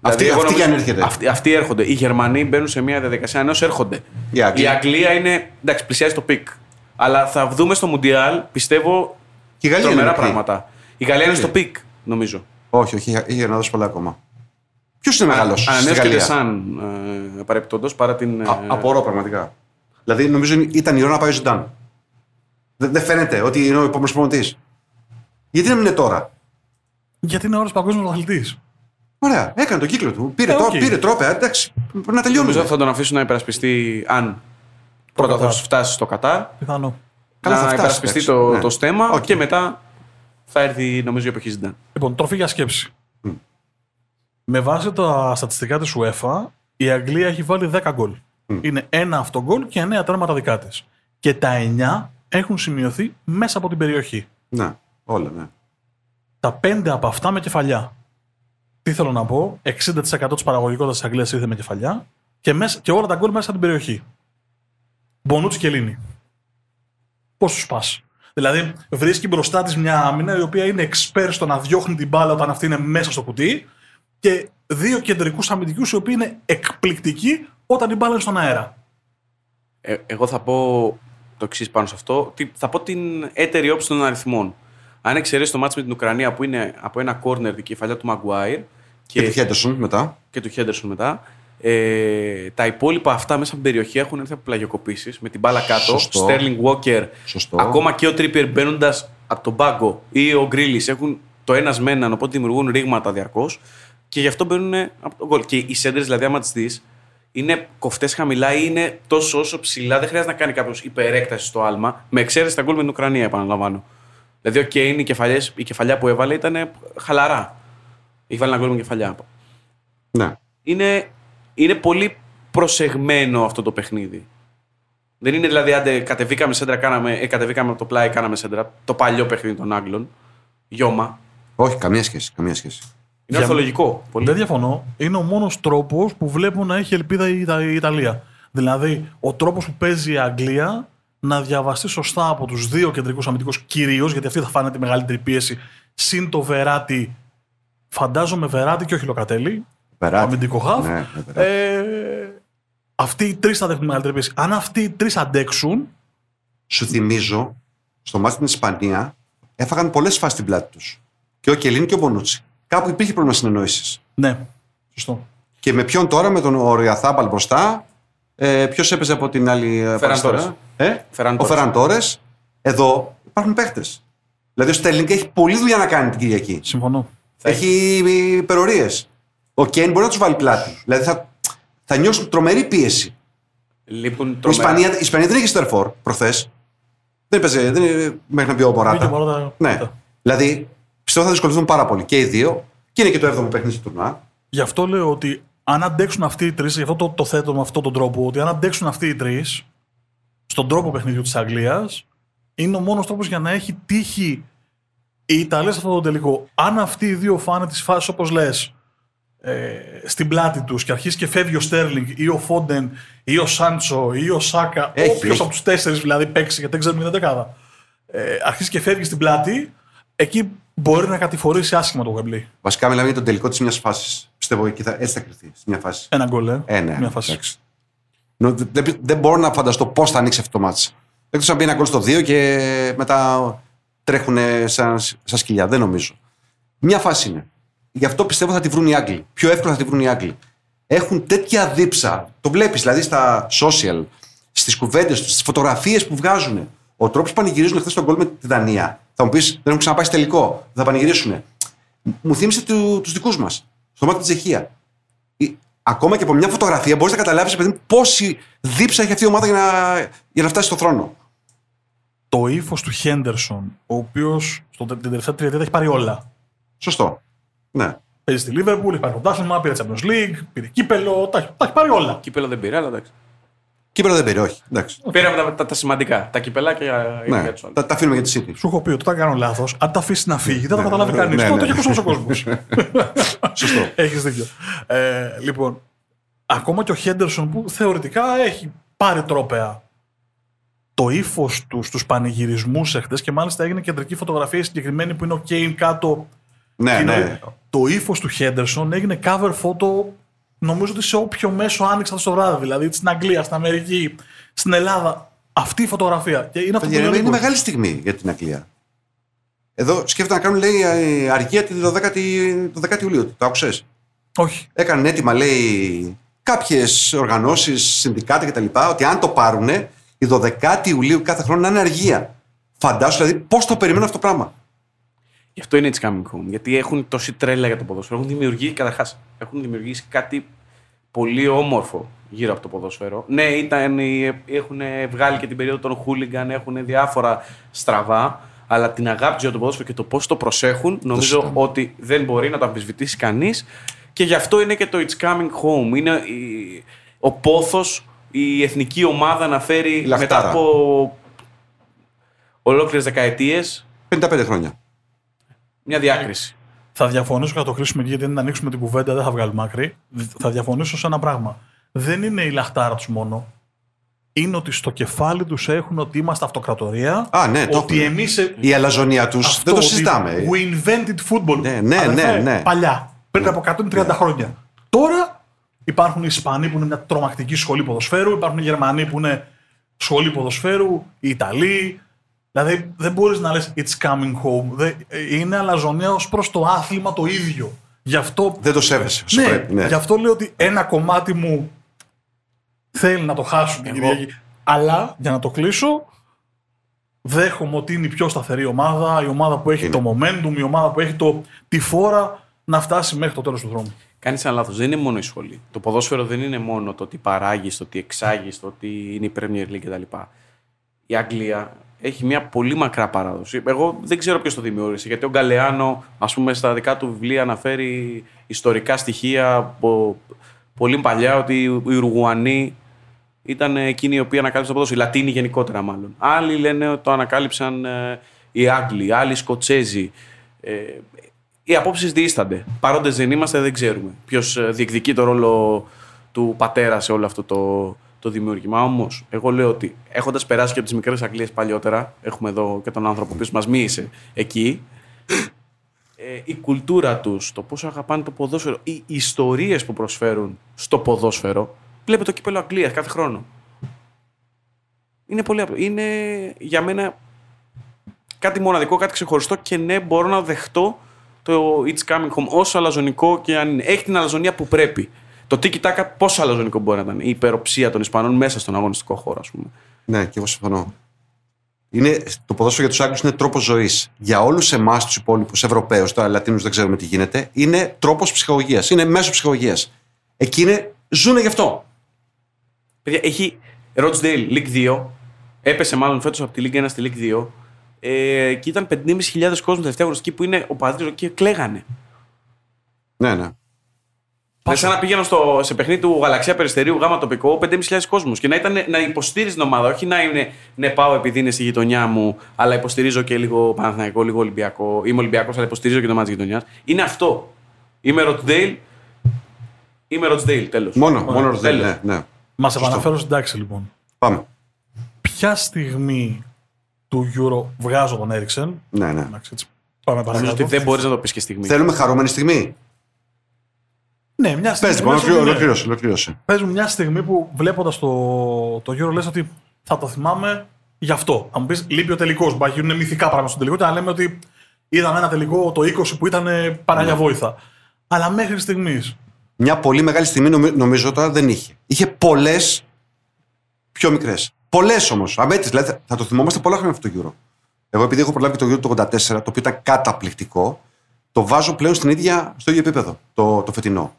Αυτή- εγώ αυτή νομίζω- κι αν έρχεται. Αυτοί, αυτοί έρχονται. Οι Γερμανοί μπαίνουν σε μια διαδικασία ενός έρχονται. Η Αγγλία. Η Αγγλία είναι. Εντάξει, πλησιάζει το peak. Αλλά θα δούμε στο Μουντιάλ, πιστεύω, Και η Γαλλία είναι τρομερά μικρή. πράγματα. Η Γαλλία είναι στο peak, νομίζω. Όχι, όχι, είχε να δώσει πολλά ακόμα. Ποιος είναι μεγάλος στη Ανανέωσε και Γαλλία; Ντεσάν ε, παρεπιπτόντως παρά την. ε, Α- Απορώ πραγματικά. Δηλαδή νομίζω ήταν η ώρα να πάει ο Ζιντάν. Δεν δεν φαίνεται ότι είναι ο επόμενος προπονητής. Γιατί να μην είναι τώρα; Γιατί είναι ο παγκόσμιος πρωταθλητής. Ωραία, έκανε τον κύκλο του. Πήρε, Ε, το, οκ. πήρε τρόπαιο. Εντάξει, πρέπει να τελειώνουμε. Νομίζω θα τον αφήσουν να υπερασπιστεί αν πρώτα θα Κατάρ. φτάσει στο Κατάρ. Πιθανό. Καλά, να θα φτάσει, υπερασπιστεί εντάξει. το, Ναι. το στέμμα Οκ. και μετά θα έρθει νομίζω η εποχή Ζιντάν. Λοιπόν, τροφή για σκέψη. Με βάση τα στατιστικά της UEFA, η Αγγλία έχει βάλει 10 γκολ. Είναι ένα αυτογκολ και 9 τέρματα δικά της. Και τα 9 έχουν σημειωθεί μέσα από την περιοχή. Ναι, όλα, ναι. Τα 5 από αυτά με κεφαλιά. Τι θέλω να πω, 60% της παραγωγικότητας της Αγγλίας ήρθε με κεφαλιά και, μέσα, και όλα τα γκολ μέσα από την περιοχή. Μπονούτσι και Λίνη. Πώς τους πας. Δηλαδή, βρίσκει μπροστά της μια άμυνα η οποία είναι expert στο να διώχνει την μπάλα όταν αυτή είναι μέσα στο κουτί και δύο κεντρικούς αμυντικούς οι οποίοι είναι εκπληκτικοί όταν η μπάλα είναι στον αέρα. Ε, εγώ θα πω το εξής πάνω σε αυτό. Τι- Θα πω την έτερη όψη των αριθμών. Αν εξαιρέσεις το μάτς με την Ουκρανία που είναι από ένα κόρνερ την κεφαλιά του Μαγκουάιρ Και, του Χέντερσον μετά. και του Χέντερσον μετά. Ε, τα υπόλοιπα αυτά μέσα από την περιοχή έχουν έρθει από πλαγιοκοπήσεις με την μπάλα κάτω. Σωστό. Στέρλινγκ Walker. Σωστό. Ακόμα και ο Τρίπερ μπαίνοντας από τον πάγκο ή ο Γκρίλι έχουν το ένας με έναν, οπότε δημιουργούν ρήγματα διαρκώς. Και γι' αυτό μπαίνουν από τον γκολ. Και οι σέντρε, δηλαδή, άμα τις δεις, είναι κοφτές χαμηλά ή είναι τόσο όσο ψηλά. Δεν χρειάζεται να κάνει κάποιος υπερέκταση στο άλμα. Με εξαίρεση τα γκολ με την Ουκρανία, επαναλαμβάνω. Δηλαδή, ο Κέιν, η, κεφαλιές, η κεφαλιά που έβαλε ήταν χαλαρά. Έχει βάλει ένα γκολ με κεφαλιά. Ναι. Είναι, είναι πολύ προσεγμένο αυτό το παιχνίδι. Δεν είναι δηλαδή, άντε, κατεβήκαμε σέντρα, κάναμε, ε, κατεβήκαμε από το πλάι, κάναμε σέντρα. Το παλιό παιχνίδι των Άγγλων. Γιώμα. Όχι, καμία σχέση. Καμία σχέση. Είναι Για- ορθολογικό. Πολύ. Δεν διαφωνώ. Είναι ο μόνος τρόπος που βλέπω να έχει ελπίδα η, Ιτα- η Ιταλία. Δηλαδή, ο τρόπος που παίζει η Αγγλία να διαβαστεί σωστά από τους δύο κεντρικούς αμυντικούς κυρίως, γιατί αυτοί θα φάνε τη μεγαλύτερη πίεση, συν το Βεράτη. Φαντάζομαι Βεράτη και όχι Λοκατέλη. Περάτη. Αμυντικό χαφ. Ναι, ναι, Βεράτη. Ε, αυτοί οι τρεις θα δέχουν τη μεγαλύτερη πίεση. Αν αυτοί οι τρεις αντέξουν, Σου θυμίζω, στο μάτι με την Ισπανία έφαγαν πολλές φάσεις στην πλάτη τους. Και ο Κελίν και ο Μπονούτσι. Κάπου υπήρχε πρόβλημα συνεννόησης. ναι, σωστό. Και με ποιον τώρα, με τον Οριαθάμπαλ μπροστά. Ε, Ποιος έπαιζε από την άλλη. ε, Φεράν αριστερά; Τόρες. Ε; Φεράν ο Τόρες. Φεράν Τόρες. Εδώ υπάρχουν παίχτε. Δηλαδή ο Στέρλινγκ έχει πολλή δουλειά να κάνει την Κυριακή. Συμφωνώ. Έχει υπερορίες. Ο Κέιν μπορεί να τους βάλει πλάτη. Δηλαδή θα, θα νιώσουν τρομερή πίεση. Λείπουν Η τρομερά. Ισπανία, η Ισπανία δεν είχε στερφόρ προχθές. Δεν έπαιζε, δεν είναι μέχρι να πει ο Μπήκε Μωράτα. μόνο τα- Ναι. Δηλαδή πιστεύω θα δυσκολευτούν πάρα πολύ και οι δύο. Και είναι και το 7ο παιχνίδι του τουρνουά. Γι' αυτό λέω ότι αν αντέξουν αυτοί οι τρεις, γι' αυτό το, το θέτω με αυτόν τον τρόπο, ότι αν αντέξουν αυτοί οι τρεις στον τρόπο παιχνιδιού της Αγγλίας, είναι ο μόνος τρόπος για να έχει τύχει η Ιταλία σε αυτό το τελικό. Αν αυτοί οι δύο φάνε τις φάσεις όπως λες, ε, στην πλάτη τους και αρχίσει και φεύγει ο Στέρλινγκ ή ο Φόντεν ή ο Σάντσο ή ο Σάκα, Έχει, όποιος έχει. από τους τέσσερις δηλαδή παίξει, γιατί δεν ξέρουμε την δεκάδα, ε, αρχίσει και φεύγει στην πλάτη, εκεί μπορεί να κατηφορήσει άσχημα το Wembley. Βασικά μιλάμε για τον τελικό της μιας φάσης. Πιστεύω εκεί θα, έτσι θα κρυθεί. Σε μια φάση. Ένα γκολ, ε. Ε, ναι, Μια φάση. εντάξει. Νο- Δεν, δεν μπορώ να φανταστώ πώς θα ανοίξει αυτό το μάτσο. Εκτός αν μπει ένα γκολ στο 2 και μετά τρέχουν σαν, σαν σκυλιά. Δεν νομίζω. Μια φάση είναι. Γι' αυτό πιστεύω θα τη βρουν οι Άγγλοι. Πιο εύκολα θα τη βρουν οι Άγγλοι. Έχουν τέτοια δίψα. Το βλέπεις δηλαδή στα social, στις κουβέντες του, στις φωτογραφίες που βγάζουν. Ο τρόπος που πανηγυρίζουν χθες τον γκολ με τη Δανία. Θα μου πεις, δεν έχουν ξαναπάει στο τελικό. Δεν θα πανηγυρίσουν. Μου θύμισε του δικούς μας. Στο μάτι της Τσεχία. Η- Ακόμα και από μια φωτογραφία μπορείς να καταλάβεις παιδί μου, πόση δίψα έχει αυτή η ομάδα για να, για να φτάσει στο θρόνο. το ύφος του Χέντερσον, ο οποίος την τελευταία τριετία τα έχει πάρει όλα. Σωστό. Ναι. Παίζει στη Λίβερπουλ, έχει πάρει πρωτάθλημα, πήρε Champions League, πήρε κύπελο, τα, έχει- τα έχει πάρει όλα. Κύπελο δεν πήρε, αλλά εντάξει. Κύπελο δεν πήρε, όχι. Εντάξει. Πήραμε τα, τα, τα σημαντικά. Τα κυπελάκια για, Ναι. για τους άλλους. Τα, τα αφήνουμε για τη City. Σου έχω πει ότι όταν κάνω λάθος, αν τα αφήσεις να φύγει, δεν θα καταλάβει κανείς. ναι, Το ναι. έχει ακούσει ο κόσμος. <laughs> Σωστό. Έχεις δίκιο. Ε, λοιπόν, ακόμα και ο Χέντερσον που θεωρητικά έχει πάρει τρόπεα το ύφος του στους πανηγυρισμούς εχθές και μάλιστα έγινε κεντρική φωτογραφία συγκεκριμένη που είναι ο Κέιν κάτω. Ναι, Είναι- ναι. Το ύφος του Χέντερσον έγινε cover photo νομίζω ότι σε όποιο μέσο άνοιξα στο βράδυ. Δηλαδή στην Αγγλία, στην Αμερική, στην Ελλάδα. Αυτή η φωτογραφία. Και είναι αυτό που Παιδιά, λέει ο είναι Νίκος. μεγάλη στιγμή για την Αγγλία. Εδώ σκέφτεται να κάνουν, λέει, ε, αργία τη 12η, το 10η Ιουλίου. Το άκουσες; Όχι. Έκαναν έτοιμα, λέει, κάποιες οργανώσεις, συνδικάτα κτλ. Ότι αν το πάρουν, η 12η Ιουλίου κάθε χρόνο να είναι αργία. Φαντάσου δηλαδή πώς το περιμένουν αυτό το πράγμα. Γι' αυτό είναι It's Coming Home. Γιατί έχουν τόση τρέλα για το ποδόσφαιρο. Έχουν δημιουργήσει, καταρχάς, έχουν δημιουργήσει κάτι πολύ όμορφο γύρω από το ποδόσφαιρο. Ναι, ήταν, οι- έχουν βγάλει και την περίοδο των χούλιγκαν, έχουν διάφορα στραβά. Αλλά την αγάπη τους για το ποδόσφαιρο και το πώς το προσέχουν, νομίζω ότι δεν μπορεί να το αμφισβητήσει κανείς. Και γι' αυτό είναι και το It's Coming Home. Είναι η- ο πόθος η εθνική ομάδα να φέρει μετά λαχτάρα. από ολόκληρες δεκαετίες 55 χρόνια. Μια διάκριση. Θα διαφωνήσω και θα το κλείσουμε εκεί γιατί αν ανοίξουμε την κουβέντα δεν θα βγάλουμε άκρη. Θα διαφωνήσω σε ένα πράγμα. Δεν είναι η λαχτάρα τους μόνο. Είναι ότι στο κεφάλι τους έχουν ότι είμαστε αυτοκρατορία. Α, ναι, το ότι έχουμε. εμείς. Η αλαζονία τους δεν το συζητάμε. We invented football. Ναι, ναι, Αδερφέ, ναι, ναι. Παλιά. Πριν από 130 χρόνια. Τώρα υπάρχουν οι Ισπανοί που είναι μια τρομακτική σχολή ποδοσφαίρου. Υπάρχουν οι Γερμανοί που είναι σχολή ποδοσφαίρου. Οι Ιταλοί. Δηλαδή δεν μπορείς να λες it's coming home. Δεν- είναι αλαζονία ως προς το άθλημα το ίδιο. Γι' αυτό Δεν το σέβεσαι. Σου ναι, πρέπει. Ναι. γι' αυτό λέω ότι ένα κομμάτι μου θέλει να το χάσουν την Κυριακή. Αλλά για να το κλείσω, δέχομαι ότι είναι η πιο σταθερή ομάδα, η ομάδα που έχει Είναι. το momentum, η ομάδα που έχει το, τη φόρα να φτάσει μέχρι το τέλος του δρόμου. Κάνεις ένα λάθος. Δεν είναι μόνο η σχολή. Το ποδόσφαιρο δεν είναι μόνο το ότι παράγεις, το ότι εξάγεις, το ότι είναι η Premier League κτλ. Η Αγγλία έχει μια πολύ μακρά παράδοση. Εγώ δεν ξέρω ποιος το δημιούργησε. Γιατί ο Γκαλεάνο, ας πούμε, στα δικά του βιβλία αναφέρει ιστορικά στοιχεία από πολύ παλιά ότι οι Ουρουγουανοί ήταν εκείνοι οι οποίοι ανακάλυψαν το ποδόσφαιρο. Οι Λατίνοι γενικότερα, μάλλον. Άλλοι λένε ότι το ανακάλυψαν ε, οι Άγγλοι, άλλοι οι Σκοτσέζοι. Ε, οι απόψεις διήστανται. Παρόντες δεν είμαστε, δεν ξέρουμε ποιος διεκδικεί το ρόλο του πατέρα σε όλο αυτό το, το δημιούργημα. Όμως, εγώ λέω ότι έχοντας περάσει και από τις μικρές Αγγλίες παλιότερα, έχουμε εδώ και τον άνθρωπο που μας μίλησε εκεί, ε, η κουλτούρα τους, το πόσο αγαπάνε το ποδόσφαιρο, οι ιστορίες που προσφέρουν στο ποδόσφαιρο, βλέπετε το κύπελο Αγγλίας κάθε χρόνο. Είναι πολύ απλό. Είναι για μένα κάτι μοναδικό, κάτι ξεχωριστό και ναι, μπορώ να δεχτώ το It's Coming Home όσο αλαζονικό και αν είναι. Έχει την αλαζονία που πρέπει. Το tiki taka πόσο αλαζονικό μπορεί να ήταν. Η υπεροψία των Ισπανών μέσα στον αγωνιστικό χώρο, ας πούμε. Ναι, και εγώ συμφωνώ. είναι, το ποδόσφαιρο για τους Άγγλους είναι τρόπος ζωής. Για όλους εμάς, τους υπόλοιπους Ευρωπαίους, τώρα Λατίνους δεν ξέρουμε τι γίνεται, είναι τρόπος ψυχολογία. Είναι μέσο ψυχολογία. Εκείνοι ζουν γι' αυτό. Παιδιά, έχει Rochdale League 2. Έπεσε μάλλον φέτος από τη League 1 στη League 2. Ε, και ήταν 5.500 κόσμος τελευταία γνωστική που είναι ο παδί και κλαίγανε. Ναι, ναι. Πα σαν να πήγαινα στο, σε παιχνίδι του Γαλαξία Περιστερίου γάμα τοπικό 5.500 κόσμου και να, ήταν, να υποστήριζε την ομάδα. Όχι να είναι ναι, πάω επειδή είναι στη γειτονιά μου, αλλά υποστηρίζω και λίγο Παναθηναϊκό, λίγο Ολυμπιακό. Είμαι Ολυμπιακός, αλλά υποστηρίζω και το μάτι της γειτονιάς. Είναι αυτό. Είμαι Ροτζέιλ. Είμαι Ροτζέιλ, τέλος. Μόνο, μόνο Ροτζέιλ. Ναι, ναι. Μας επαναφέρω στην τάξη λοιπόν. Πάμε. Ποια στιγμή του Euro βγάζω τον Έριξεν. Ναι, ναι. Εντάξει, έτσι. Πάμε Νομίζω ότι παρακάτω. δεν μπορείς να το πεις και στιγμή. Θέλουμε χαρούμενη στιγμή. Ναι, μια στιγμή. Πες, λοιπόν, λες ότι ναι. ολοκλήρωσε, ολοκλήρωσε. Πες μου μια στιγμή που βλέποντας το, το Euro λες ότι θα το θυμάμαι γι' αυτό. Θα μου πεις, λείπει ο τελικός. Μπορεί να γίνουν μυθικά πράγματα στον τελικό και να λέμε ότι είδαμε ένα τελικό το 20 που ήταν ε, παράλια Ναι. βόηθα. Αλλά μέχρι στιγμή. Μια πολύ μεγάλη στιγμή νομι- νομίζω τώρα δεν είχε. Είχε πολλές πιο μικρές. Πολλές όμως. Αμέτρητες. Δηλαδή θα- θα το θυμόμαστε πολλά χρόνια αυτό το Euro. Εγώ επειδή έχω προλάβει και το Euro του 84, το οποίο ήταν καταπληκτικό, το βάζω πλέον στην ίδια, στο ίδιο επίπεδο το, το φετινό.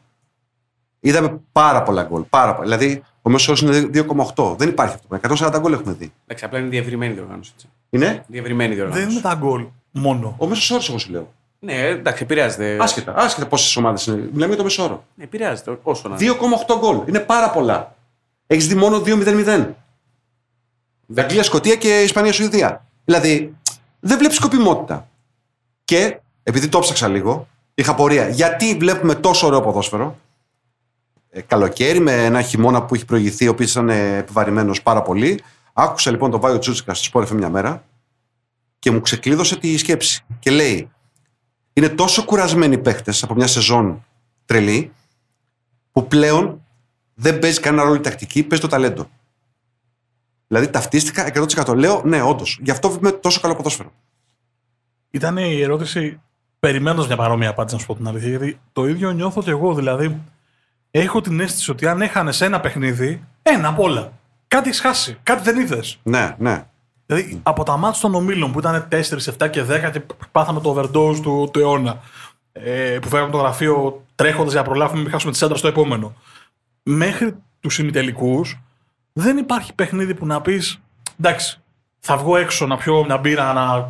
Είδαμε πάρα πολλά γκολ. Πάρα, πολλά. δηλαδή ο μέσο όρο είναι 2,8. Δεν υπάρχει αυτό. 140 γκολ έχουμε δει. Εντάξει, απλά είναι διευρυμένη διοργάνωση. Έτσι. Είναι; Διευρυμένη διοργάνωση. Δεν είναι τα γκολ μόνο. ο μέσο όρος, εγώ σου λέω. Ναι, εντάξει, επηρεάζεται. Άσχετα, άσχετα πόσες ομάδες είναι. Μιλάμε για το μέσο όρο. Ναι, επηρεάζεται όσο να είναι. 2,8 γκολ. Είναι πάρα πολλά. Έχεις δει μόνο 2-0-0. Αγγλία, Σκοτία και Ισπανία, Σουηδία. Δηλαδή, δεν βλέπεις σκοπιμότητα. Και επειδή το ψάξα λίγο, είχα πορεία. Γιατί βλέπουμε τόσο ωραίο ποδόσφαιρο; Ε, καλοκαίρι με ένα χειμώνα που έχει προηγηθεί, ο οποίος ήταν ε, επιβαρημένος πάρα πολύ. Άκουσα λοιπόν τον Βάιο Τσούτσικα στη Σπόρεφε μια μέρα και μου ξεκλείδωσε τη σκέψη. Και λέει, είναι τόσο κουρασμένοι οι παίχτε από μια σεζόν τρελή, που πλέον δεν παίζει κανένα ρόλο η τακτική, παίζει το ταλέντο. Δηλαδή ταυτίστηκα 100%. Λέω, ναι, όντως. Γι' αυτό βλέπουμε τόσο καλό ποδόσφαιρο. Ήταν η ερώτηση περιμένοντας μια παρόμοια απάντηση, να σου πω την αλήθεια. Γιατί το ίδιο νιώθω και εγώ. Δηλαδή, έχω την αίσθηση ότι αν έχανες ένα παιχνίδι, ένα απ' όλα. Κάτι έχεις χάσει, κάτι δεν είδες. Ναι, ναι. Δηλαδή, από τα μάτια των ομίλων που ήταν 4, 7 και 10 και πάθαμε το overdose του, του αιώνα. Ε, που φέραμε το γραφείο τρέχοντας για να προλάβουμε μην χάσουμε τη σέντρα στο επόμενο. Μέχρι τους ημιτελικούς δεν υπάρχει παιχνίδι που να πεις εντάξει, θα βγω έξω να πιω μια μπύρα, να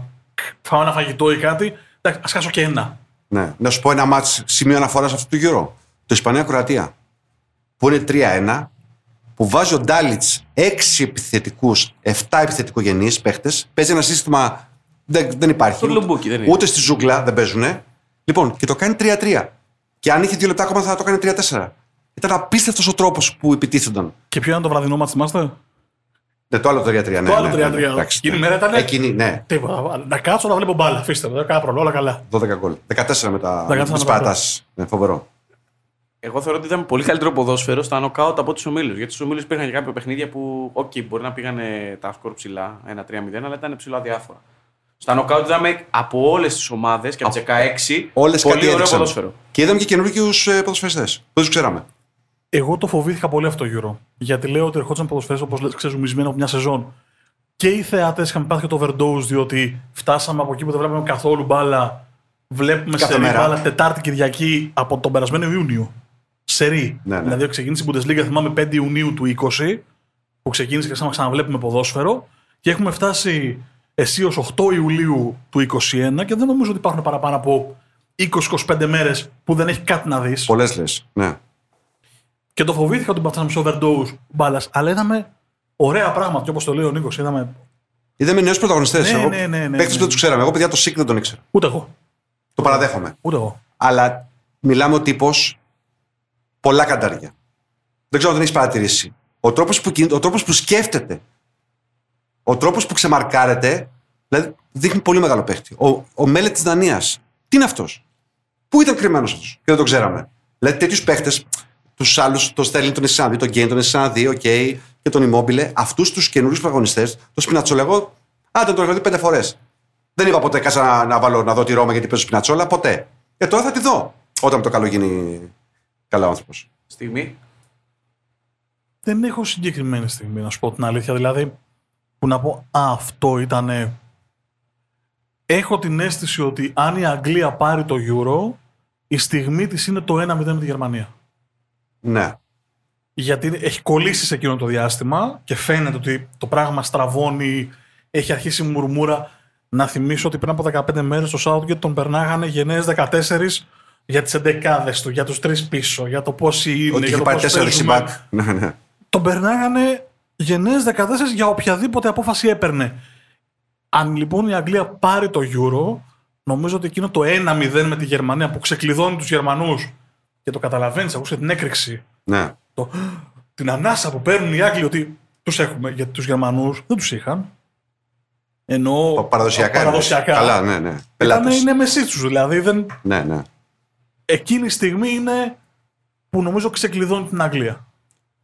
φάω ένα φαγητό ή κάτι. Εντάξει, ας χάσω και ένα. ναι. Να σου πω ένα μάτς σημείο αναφοράς αυτού του γύρω. Το Ισπανία-Κροατία. Που είναι 3-1. Που βάζει ο Ντάλιτς 6 επιθετικούς, 7 επιθετικογενείς παίχτες. Παίζει ένα σύστημα. Δεν, δεν υπάρχει. Το Ούτε- λουμπούκι δεν είναι. Ούτε στη ζούγκλα δεν παίζουν. Λοιπόν, και το κάνει 3-3. Και αν είχε δύο λεπτά ακόμα θα το κάνει 3-4. Ήταν απίστευτος ο τρόπος που επιτίθενταν. Και ποιο ήταν το βραδινό μάτι, θυμάστε; Ναι, το άλλο 3-3. Ναι, Το άλλο ναι, ναι, 3-3. ναι, εντάξει, Εκείνη η ναι. μέρα ήτανε- Εκείνη, ναι. Τίποτα. Να κάτσω να βλέπω μπάλα. Αφήστε με, δεν κάνω πρόβλημα, όλα καλά. 12 γκολ. 14 με τα 14 με τις με τα παρατάσεις. Ναι, φοβερό. Εγώ θεωρώ ότι ήταν πολύ καλύτερο ποδόσφαιρο στα νοκάουτ από τους ομίλους. Γιατί στους ομίλους υπήρχαν και κάποια παιχνίδια που, οκ, μπορεί να πήγανε τα σκορ ψηλά, 1-3-0, αλλά ήταν ψηλά διάφορα. Στα νοκάουτ είδαμε από όλες τις ομάδες και από τις 16 Όλες πολύ κάτι ωραίο έδειξαν. ποδόσφαιρο. Και είδαμε και καινούργιους ποδοσφαιριστές. Δεν τους ξέραμε; Εγώ το φοβήθηκα πολύ αυτό το Euro. Γιατί λέω ότι ερχόντουσαν ποδοσφαίρε όπως λες ξεζουμισμένο από μια σεζόν. Και οι θεατέ είχαν πάθει και το overdose, διότι φτάσαμε από εκεί που δεν βλέπουμε καθόλου μπάλα. Βλέπουμε Κάθε σερή μέρα. μπάλα Τετάρτη Κυριακή από τον περασμένο Ιούνιο. Σερή. Ναι, ναι. Δηλαδή ξεκίνησε η Bundesliga, θυμάμαι 5 Ιουνίου του 20, που ξεκίνησε και σαν ξαναβλέπουμε ποδόσφαιρο. Και έχουμε φτάσει εσύ 8 Ιουλίου του 21 και δεν νομίζω ότι υπάρχουν παραπάνω από 20-25 μέρες που δεν έχει κάτι να δεις. Πολλές λες. Ναι. Και το φοβήθηκα ότι φτάσαμε σε overdose μπάλας. Αλλά είδαμε ωραία πράγματα. Και όπως το λέει ο Νίκος, είδαμε. Είδαμε νέους πρωταγωνιστές. Ναι, ναι, ναι, ναι, Παίχτε ναι. που δεν τους ξέραμε. Εγώ, παιδιά, το Σικ δεν τον ήξερα. Ούτε εγώ. Το παραδέχομαι. Ούτε εγώ. Αλλά μιλάμε ο τύπος πολλά καντάρια. Δεν ξέρω αν τον έχεις παρατηρήσει. Ο τρόπος που, κιν- ο τρόπος που σκέφτεται, ο τρόπος που ξεμαρκάρεται, δηλαδή δείχνει πολύ μεγάλο παίχτη. Ο, ο Μέλε της Δανίας. Τι είναι αυτός; Πού ήταν κρυμμένος αυτός; Και δεν το ξέραμε. Δηλαδή τέτοιους παίχτες, τους άλλους, τον Στέρλινγκ τον έχει δει, τον Κέιν τον έχει δει, οκ, και τον Immobile, αυτούς τους καινούριους πρωταγωνιστές, το Σπινατσόλα, εγώ άντε τον έχω δει πέντε φορές. Δεν είπα ποτέ κάτσε να, να βάλω να δω τη Ρώμα γιατί παίζει ο Σπινατσόλα, ποτέ. Ε, τώρα θα τη δω. Όταν με το καλό γίνει καλά άνθρωπος. Στιγμή. Δεν έχω συγκεκριμένη στιγμή, να σου πω την αλήθεια. Δηλαδή, που να πω «Α, αυτό ήταν Έχω την αίσθηση ότι αν η Αγγλία πάρει το Euro, η στιγμή της είναι το 1-0 με τη Γερμανία. Ναι. Γιατί έχει κολλήσει σε εκείνο το διάστημα και φαίνεται ότι το πράγμα στραβώνει, έχει αρχίσει μουρμούρα. Να θυμίσω ότι πριν από 15 μέρες το Southgate τον περνάγανε γενναίες 14 για τις εντεκάδες του, για τους τρεις πίσω, για το πόσοι είναι, Ότι για είχε το πάρει πώς 4 παίζουμε. δεξιμπάκ. Ναι, ναι. Τον περνάγανε γενναίες 14 για οποιαδήποτε απόφαση έπαιρνε. Αν λοιπόν η Αγγλία πάρει το Euro, νομίζω ότι εκείνο το 1-0 με τη Γερμανία που ξεκλειδώνει τους Γερμανούς και το καταλαβαίνεις, ακούσε την έκρηξη ναι. το, την ανάσα που παίρνουν οι Άγγλοι ότι τους έχουμε, γιατί τους Γερμανούς δεν τους είχαν. Ενώ Παραδοσιακά. παραδοσιακά Καλά, ναι, ναι. ήταν Πελάτες. είναι μεσή τους, δηλαδή δεν, Ναι, ναι. Εκείνη η στιγμή είναι που νομίζω ξεκλειδώνει την Αγγλία.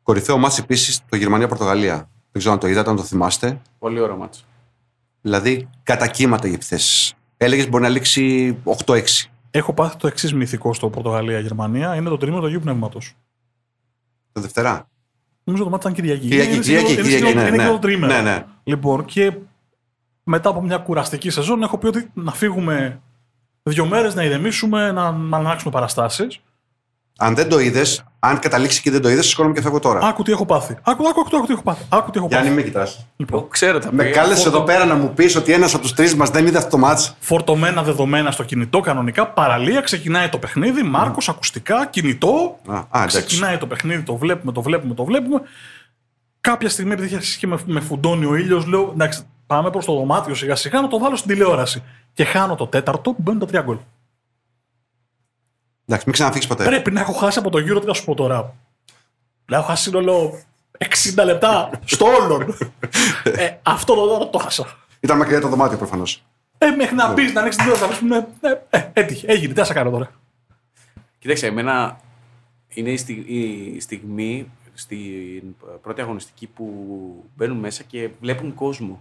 Κορυφαίο μάτς επίσης το Γερμανία-Πορτογαλία. Δεν ξέρω αν το είδατε, αν το θυμάστε. Πολύ ωραίο μάτς. Δηλαδή, κατά κύματα οι επιθέσεις. Έλεγες μπορεί να λήξει 8-6. Έχω πάθει το εξής μυθικό στο Πορτογαλία-Γερμανία, είναι το τρίμηνο του Αγίου Πνεύματος. Το Δευτέρα. Νομίζω το μάτι ήταν Κυριακή. Κυριακή, Είναι Κυριακή, σχεδόν- Κυριακή, είναι ναι, σχεδόν- ναι. είναι το τρίμηνο. Ναι, ναι. Λοιπόν, και μετά από μια κουραστική σεζόν έχω πει ότι να φύγουμε δύο μέρες, να ηρεμήσουμε, να, να αλλάξουμε παραστάσεις. Αν δεν το είδες, αν καταλήξεις και δεν το είδες, σηκώνομαι και φεύγω τώρα. Άκου τι έχω πάθει. Άκου, άκου, άκου, άκου τι έχω πάθει. Άκου τι έχω Γιάννη, πάθει. με κοιτάς. Λοιπόν, Ξέρω τα Με παιδιά. κάλεσε εδώ πέρα να μου πεις ότι ένας από τους τρεις μας δεν είδε αυτό το μάτς. φορτωμένα δεδομένα στο κινητό κανονικά. Παραλία, ξεκινάει το παιχνίδι. Μάρκος, ακουστικά, κινητό. Α, α, εντάξει. ξεκινάει το παιχνίδι, το βλέπουμε, το βλέπουμε, το βλέπουμε. Κάποια στιγμή, επειδή είχε αρχίσει και με, με φουντώνει ο ήλιος, λέω εντάξει, πάμε προς το δωμάτιο σιγά σιγά να το βάλω στην τηλεόραση. Και χάνω το τέταρτο που μπαίνουν τα τρία γκολ. Εντάξει, μην ξαναφύγεις ποτέ. Πρέπει να έχω χάσει από το γύρο, τι θα σου πω τώρα. Να έχω χάσει σύνολο 60 λεπτά στο όλον. <laughs> ε, αυτό το δώρο το χάσα. Ήταν μακριά το δωμάτιο προφανώς. Ε, μέχρι να μπει να ανοίξεις την τηλεόραση, να πούμε. Ε, ε, έτυχε, έγινε. Τι θα σε κάνω τώρα. Κοίταξε, εμένα είναι η, στι- η στιγμή στην πρώτη αγωνιστική που μπαίνουν μέσα και βλέπουν κόσμο.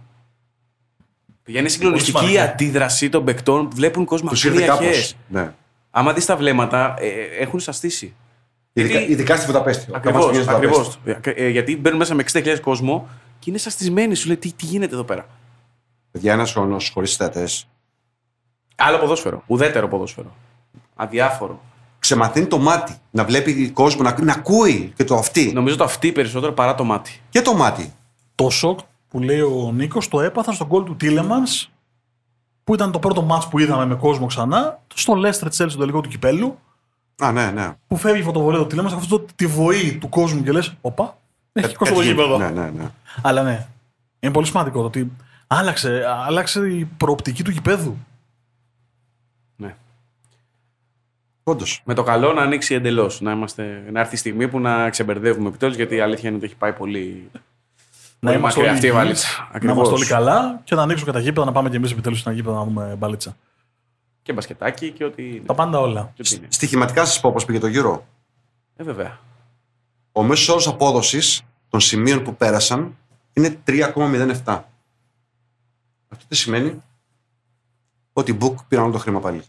Για είναι συγκλονιστική η σημαντικό. αντίδραση των παικτών. Βλέπουν κόσμο Του ήρθε κάπως. ακριακές. Ναι. Άμα δεις τα βλέμματα, ε, ε, έχουν σαστήσει. Ειδικά, Γιατί- ειδικά στη Βουδαπέστη. Ακριβώς. Καμάς πηγαίνει στη Βουδαπέστη. Ε, γιατί μπαίνουν μέσα με 60.000 κόσμο και είναι σαστισμένοι. Σου λέει τι, τι γίνεται εδώ πέρα; Παιδιά, ένας χρόνος χωρίς θεατέ Άλλο ποδόσφαιρο. Ουδέτερο ποδόσφαιρο. Αδιάφορο. ξεμαθαίνει το μάτι. Να βλέπει κόσμο, να, να ακούει και το αυτή. Νομίζω το αυτή περισσότερο παρά το μάτι. Και το μάτι. Το σοκ που λέει ο Νίκος το έπαθα στον γκολ του Τίλεμαν, που ήταν το πρώτο μάτς που είδαμε με κόσμο ξανά, στο Leicester Chelsea στο τελικό του κυπέλου, Α, ναι, ναι. που φεύγει η φωτοβολία του Τίλεμαν, αυτό το, τη βοή του κόσμου και λες: Οπα, έχει κόσμο το Έτσι, γήπεδο. Ναι, ναι, ναι. Αλλά ναι, είναι πολύ σημαντικό το ότι άλλαξε, άλλαξε η προοπτική του γηπέδου. Ναι. Όντως. Με το καλό να ανοίξει εντελώς. Να, είμαστε, να έρθει η στιγμή που να ξεμπερδεύουμε επιτέλους, γιατί η αλήθεια είναι ότι έχει πάει πολύ. Να πολύ είμαστε μακριά όλοι αυτή η υγιείς, βαλίτσα. Να Ακριβώς. είμαστε όλοι καλά και να ανοίξουν και τα γήπεδα, να πάμε και εμείς επιτέλους σε ένα γήπεδο να δούμε μπαλίτσα. Και μπασκετάκι και ότι. είναι. Τα πάντα όλα. Και ό,τι είναι. Στοιχηματικά σας πω πώς πήγε το γύρο. Ε, βέβαια. Ο μέσος όρος απόδοσης των σημείων που πέρασαν είναι 3,07. Αυτό τι σημαίνει; Ότι οι Book πήραν όλο το χρήμα πάλι.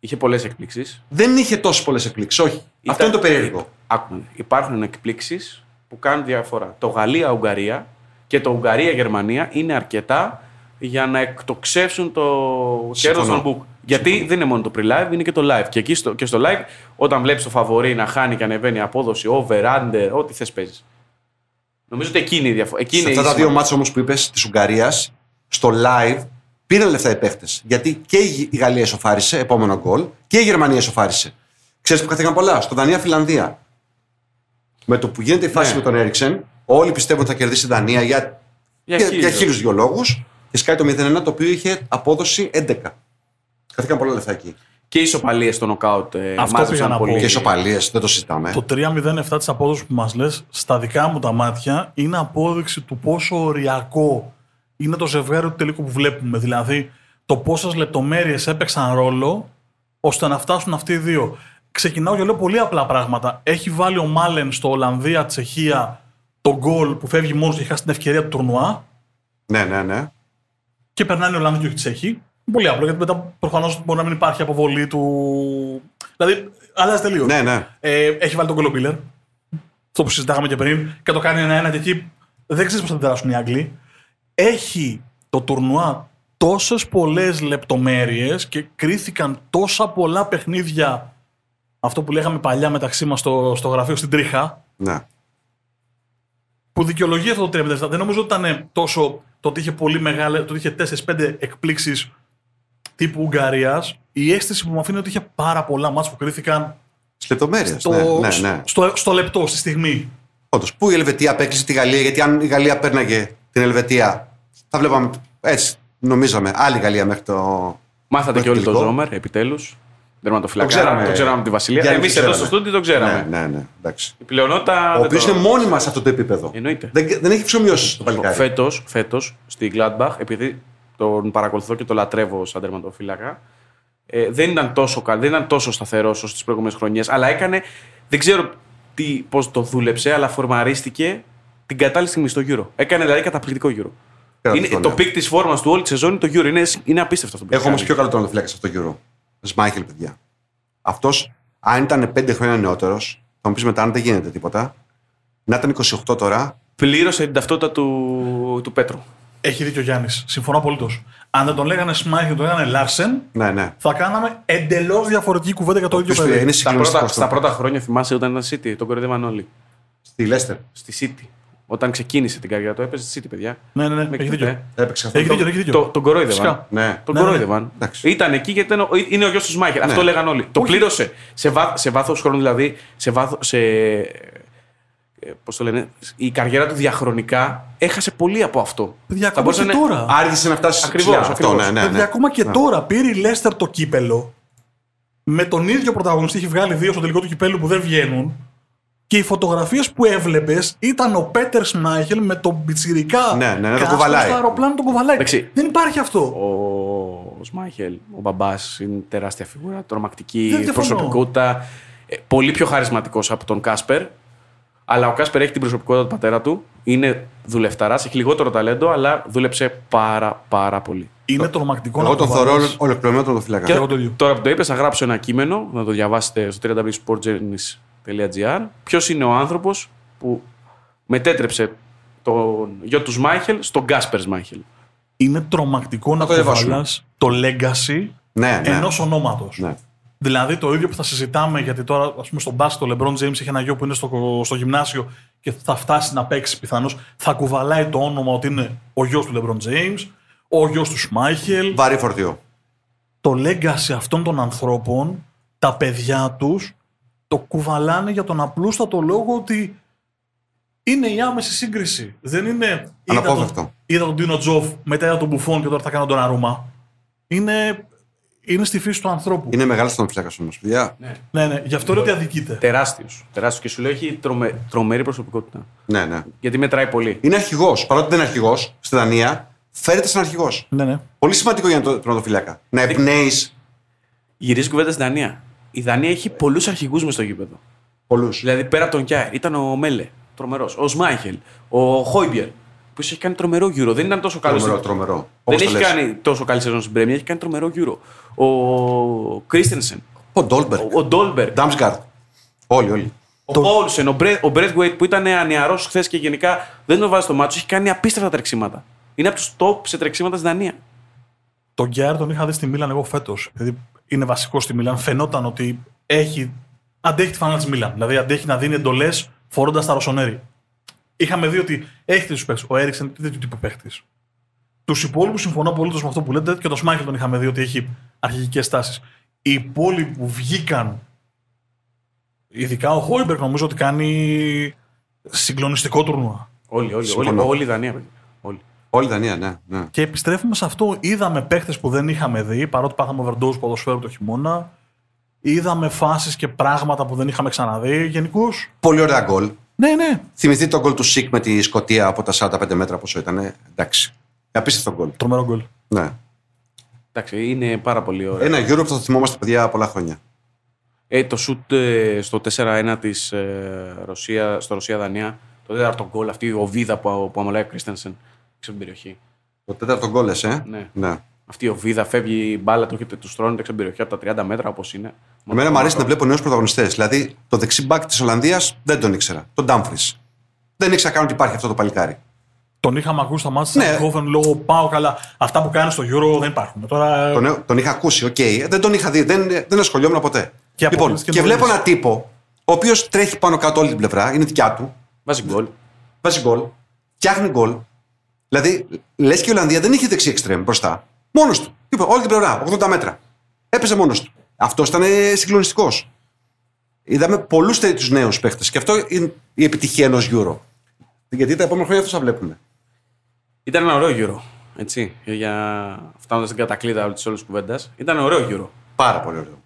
Είχε πολλές εκπλήξεις. Δεν είχε τόσες πολλές εκπλήξεις. Όχι. Αυτό είναι το περίεργο. Άκουμε. Υπάρχουν εκπλήξεις που κάνουν διαφορά. Το Γαλλία-Ουγγαρία και το Ουγγαρία-Γερμανία είναι αρκετά για να εκτοξεύσουν το κέρδος Συμφωνώ. των book. Γιατί δεν είναι μόνο το pre-live, είναι και το live. Και εκεί στο, και στο live, όταν βλέπεις το φαβορή να χάνει και ανεβαίνει η απόδοση, over, under, ό,τι θες παίζεις. Νομίζω ότι εκείνη η διαφορά. Εκείνη Σε η αυτά τα δύο σημασία. μάτια όμως που είπες της Ουγγαρίας, στο live πήραν λεφτά οι παίχτες. Γιατί και η Γαλλία εσωφάρισε, επόμενο γκολ, και η Γερμανία εσωφάρισε. Ξέρεις που χαθήκαν πολλά; Στο Δανία-Φιλανδία. Με το που γίνεται η φάση Ναι. με τον Έριξεν, όλοι πιστεύουν ότι θα κερδίσει η Δανία για, Για για, χίλιο. για χίλιους δυο λόγους. Και σκάει το 0-1 το οποίο είχε απόδοση 11. Χαθήκαν πολλά λεφτά εκεί. Και οι ισοπαλίες στο νοκάουτ. Ε, Αυτό μάζεψαν πήγα να πω. πολύ. Και ισοπαλίες, δεν το συζητάμε. Το 3-0-7 της απόδοσης που μας λες, στα δικά μου τα μάτια, είναι απόδειξη του πόσο οριακό είναι το ζευγάρι του τελικού που βλέπουμε. Δηλαδή, το πόσες λεπτομέρειες έπαιξαν ρόλο ώστε να φτάσουν αυτοί οι δύο. Ξεκινάω και λέω πολύ απλά πράγματα. Έχει βάλει ο Μάλεν στο Ολλανδία-Τσεχία το γκολ που φεύγει μόνος και χάσει την ευκαιρία του τουρνουά Ναι, ναι, ναι. και περνάνε οι Ολλανδοί και όχι οι Τσέχοι. Πολύ απλό γιατί μετά προφανώς μπορεί να μην υπάρχει αποβολή του. Δηλαδή, αλλάζει τελείως. Ναι, ναι. Ε, έχει βάλει τον κολομπίλερ. Αυτό που συζητάγαμε και πριν. Και το κάνει ένα-ένα και εκεί δεν ξέρεις πώς θα αντιδράσουν οι Άγγλοι. έχει το τουρνουά τόσες πολλές λεπτομέρειες και κρίθηκαν τόσα πολλά παιχνίδια αυτό που λέγαμε παλιά μεταξύ μας στο, στο γραφείο στην Τρίχα Ναι. που δικαιολογεί αυτό το 37. Δεν νομίζω ότι ήταν τόσο το ότι είχε πολύ μεγάλε, το ότι είχε 4-5 εκπλήξεις τύπου Ουγγαρίας. Η αίσθηση που μου αφήνει είναι ότι είχε πάρα πολλά μάτς που κρίθηκαν Στις λεπτομέρειες. στο, Ναι, ναι, ναι. στο, στο λεπτό, στη στιγμή. Όντως, πού η Ελβετία απέκλεισε τη Γαλλία, γιατί αν η Γαλλία πέρναγε την Ελβετία, θα βλέπαμε έτσι, νομίζαμε, άλλη Γαλλία μέχρι το. Μάθατε μέχρι και όλοι το τελικό. Ζόμερ, επιτέλους. Τερματοφυλακά. Το ξέραμε. Το ξέραμε από τη Βασιλεία. Για Εμείς το εδώ ξέραμε. στο στούντι το ξέραμε. Ναι, ναι, ναι. Εντάξει. Η πλειονότητα. Ο δεν οποίος το- είναι μόνιμα σε αυτό το επίπεδο. Εννοείται. Δεν, δεν έχει ψωμιώσει το παλικάρι. Φέτος, φέτος, στη Gladbach, επειδή τον παρακολουθώ και τον λατρεύω σαν τερματοφύλακα, ε, δεν ήταν τόσο καλ, δεν ήταν τόσο σταθερός όσο τις προηγούμενες χρονιές, αλλά έκανε. Δεν ξέρω πώς το δούλεψε, αλλά φορμαρίστηκε την κατάλληλη στιγμή στο Euro. Έκανε δηλαδή καταπληκτικό Euro. Είναι, Καταπληκτικό, το ναι. peak της φόρμας του όλη τη σεζόν είναι το Euro. Είναι, είναι απίστευτο αυτό που Έχω όμως κάνει. πιο καλό τερματοφύλακα σε αυτό το Euro. Σμάιχελ, παιδιά. Αυτός, αν ήταν 5 χρόνια νεότερος, θα μου πεις μετά αν δεν γίνεται τίποτα, να ήταν 28 τώρα, Πλήρωσε την ταυτότητα του, του Πέτρου. Έχει δίκιο ο Γιάννης. Συμφωνώ απολύτως. Αν δεν τον λέγανε Σμάιχ και τον λέγανε Λάρσεν, ναι, ναι. θα κάναμε εντελώς διαφορετική κουβέντα για το ίδιο Ποιος παιδί. είναι Στα συγκλονιστικό πρώτα, αυτό. στα πρώτα χρόνια θυμάσαι όταν ήταν City, τον κορυδεύαν όλοι. Στη Λέστερ. Στη City. Όταν ξεκίνησε την καριέρα του, έπαιζε στη City, παιδιά. Ναι, ναι, ναι. Με Έχει κοιτάτε. δίκιο. Έπαιξε αυτό. Έχει το- δίκιο, έχει δίκιο. Το, τον κορόιδευαν. Φυσικά. Ναι. Τον Ναι, ναι, κορόιδευαν. Εντάξει. Ήταν εκεί γιατί ήταν ο- είναι ο γιος του Σμάιχελ. Αυτό λέγαν όλοι. Το Όχι. πλήρωσε. Σε, βά, σε βάθος χρόνου δηλαδή, σε βάθο. Σε, ε, πώς το λένε, η καριέρα του διαχρονικά έχασε πολύ από αυτό. Παιδιά, Θα ακόμα μπορούσε και να είναι- τώρα. Άργησε να φτάσει Ακριβώς, ψηλά. Αυτό, ακριβώς. ναι, ναι, Παιδιά, ναι. ακόμα και Ναι. τώρα πήρε η Λέστερ το κύπελο. Με τον ίδιο πρωταγωνιστή έχει βγάλει δύο στο τελικό του κυπέλου που δεν βγαίνουν. Και οι φωτογραφίες που έβλεπες ήταν ο Πέτερ Σμάιχελ με τον πιτσιρικά Ναι, ναι, ναι, το κάστρο κουβαλάει. στο αεροπλάνο τον κουβαλάει. Εντάξει. Δεν υπάρχει αυτό. Ο Σμάιχελ, ο μπαμπάς, είναι τεράστια φιγούρα, τρομακτική Δεν διαφωνώ. προσωπικότητα. ε, Πολύ πιο χαρισματικός από τον Κάσπερ. Αλλά ο Κάσπερ έχει την προσωπικότητα του πατέρα του. Είναι δουλευταράς, έχει λιγότερο ταλέντο, αλλά δούλεψε πάρα πάρα πολύ. Είναι τρομακτικό Εγώ να τον κουβαλάς. θεωρώ ολοκληρωμένο τερματοφύλακα. Και εγώ το ίδιο. Τώρα που το είπες, θα γράψω ένα κείμενο, να το διαβάσετε στο www.sportjourneys.gr. Ποιος είναι ο άνθρωπος που μετέτρεψε τον γιο του Σμάιχελ στον Κάσπερ Σμάιχελ. Είναι τρομακτικό να το διαβάσουμε. κουβαλάς το legacy Ναι, ναι. ενός ονόματος. ναι. Δηλαδή το ίδιο που θα συζητάμε, γιατί τώρα ας πούμε, στον μπάσκετ ο LeBron James έχει ένα γιο που είναι στο, στο γυμνάσιο και θα φτάσει να παίξει πιθανώς. Θα κουβαλάει το όνομα ότι είναι ο γιος του LeBron James, ο γιος τους Σμάιχελ. Βαρύ φορτίο. Το legacy αυτών των ανθρώπων, τα παιδιά τους, το κουβαλάνε για τον απλούστατο λόγο ότι είναι η άμεση σύγκριση. Δεν είναι. είδα Αναπόφευκτο. τον- Είδα τον Τίνο Τζοφ, μετά είδα τον Μπουφόν και τώρα θα κάνω τον Αρούμα. Είναι, είναι στη φύση του ανθρώπου. Είναι μεγάλο τερματοφύλακα όμως. Παιδιά. Ναι, ναι, γι' αυτό λέω ότι αδικείται. Τεράστιος. Τεράστιος. Και σου λέω έχει τρομε, τρομερή προσωπικότητα. Ναι, ναι. Γιατί μετράει πολύ. Είναι αρχηγός. Παρότι δεν είναι αρχηγός στη Δανία, φέρεται σαν αρχηγός. Ναι, ναι. Πολύ σημαντικό για τον τερματοφύλακα. Να εμπνέεις Γυρίζει κουβέντα στη Δανία. Η Δανία έχει πολλούς αρχηγούς μες στο γήπεδο. πολλούς. Δηλαδή πέρα από τον Κιάερ ήταν ο Μέλε, τρομερός. Ο Σμάιχελ, ο Χόιμπιερ, που έχει κάνει τρομερό γύρο. Δεν ήταν τόσο καλός. Τρομερό, στην- τρομερό. Δεν Όπως το έχει λες. κάνει τόσο καλή σεζόν στην Πρέμια, έχει κάνει τρομερό γύρο. Ο Κρίστενσεν, Ο Ντόλμπεργκ. ο Ντόλμπεργκ, Ντάμσγκαρτ. Όλοι, όλοι. ο Πόλσεν, ο, Μπρε, ο Μπρέτ που ήταν ανιαρός χθες και γενικά δεν τον βάζει στο μάτσο, έχει κάνει απίστευτα τρεξίματα. Είναι από τους top σε τρεξίματα στη Δανία. Τον Κιάρ τον είχα δει στη Μίλαν εγώ φέτος. Δηλαδή είναι βασικό στη Μίλαν. Φαινόταν ότι έχει. Αντέχει τη φανέλα της Μίλαν. Δηλαδή αντέχει να δίνει εντολές φορώντας τα ροσονέρι. Είχαμε δει ότι έχει τέτοιους παίχτες. Ο Έριξεν είναι τέτοιου τύπου παίχτης. Τους υπόλοιπους συμφωνώ πολύ με αυτό που λέτε και τον Σμάιχελ τον είχαμε δει ότι έχει αρχηγικές τάσεις. Οι υπόλοιποι που βγήκαν, ειδικά ο Χόιμπεργκ, νομίζω ότι κάνει συγκλονιστικό τουρνουά. Όλοι, όλοι, όλοι, Συμφωνώ. όλη η Δανία. παιδιά. Όλοι. Όλη η Δανία, ναι. ναι. Και επιστρέφουμε σε αυτό. Είδαμε παίχτες που δεν είχαμε δει, παρότι πάθαμε overdose ποδοσφαίρου το χειμώνα. Είδαμε φάσεις και πράγματα που δεν είχαμε ξαναδεί. Γενικώς. Πολύ ωραία γκολ. Ναι, ναι. Θυμηθείτε το γκολ του Σικ με τη Σκωτία από τα 45 μέτρα πόσο ήταν. Εντάξει. Απίστευτο γκολ. Τρομερό γκολ. Ναι. Εντάξει, είναι πάρα πολύ ωραίο. Ένα Euro που θα το θυμόμαστε παιδιά πολλά χρόνια. Ε, το σουτ ε, στο 4-1 της ε, Ρωσία, στο Ρωσία-Δανία, το τέταρτο γκολ, αυτή η οβίδα που, που αμολάει ο Κρίστενσεν έξω από την περιοχή. Το τέταρτο γκολ, λες, ε; Ναι. ναι. Αυτή η οβίδα φεύγει η μπάλα, του έχετε τους τρώνε έξω από την περιοχή από τα 30 μέτρα όπως είναι. Εμένα μου αρέσει να βλέπω νέους πρωταγωνιστές. Δηλαδή, το δεξί μπακ της Ολλανδίας δεν τον ήξερα. Τον Ντάμφρι. Δεν ήξερα καν ότι υπάρχει αυτό το παλικάρι. Τον είχαμε ακούσει στα μάτια Ναι. ναι. Γκόφεν λόγω πάω καλά. Αυτά που κάνει στο Euro δεν υπάρχουν. Τώρα, Τον, τον είχα ακούσει, οκ. Δεν τον είχα δει, δεν, δεν ασχολιόμουν ποτέ. Και λοιπόν, αποκλείστηκε και βλέπω νωρίς. έναν τύπο, ο οποίος τρέχει πάνω κάτω όλη την πλευρά, είναι δικιά του, Βάζει γκολ. βάζει γκολ, φτιάχνει γκολ. Δηλαδή, λες και η Ολλανδία δεν είχε δεξί εξτρέμ μπροστά. Μόνος του. Τίποτα, όλη την πλευρά, 80 μέτρα. Έπαιζε μόνος του. Αυτός ήταν συγκλονιστικός. Είδαμε πολλούς τέτοιους νέους παίχτες. Και αυτό είναι η επιτυχία ενός Euro. Γιατί τα επόμενα χρόνια αυτό θα βλέπουμε. Ήταν ένα ωραίο γύρο. Έτσι, για φτάνοντας στην κατακλείδα της όλης κουβέντας. Ήταν ωραίο γύρο. Πάρα πολύ ωραίο.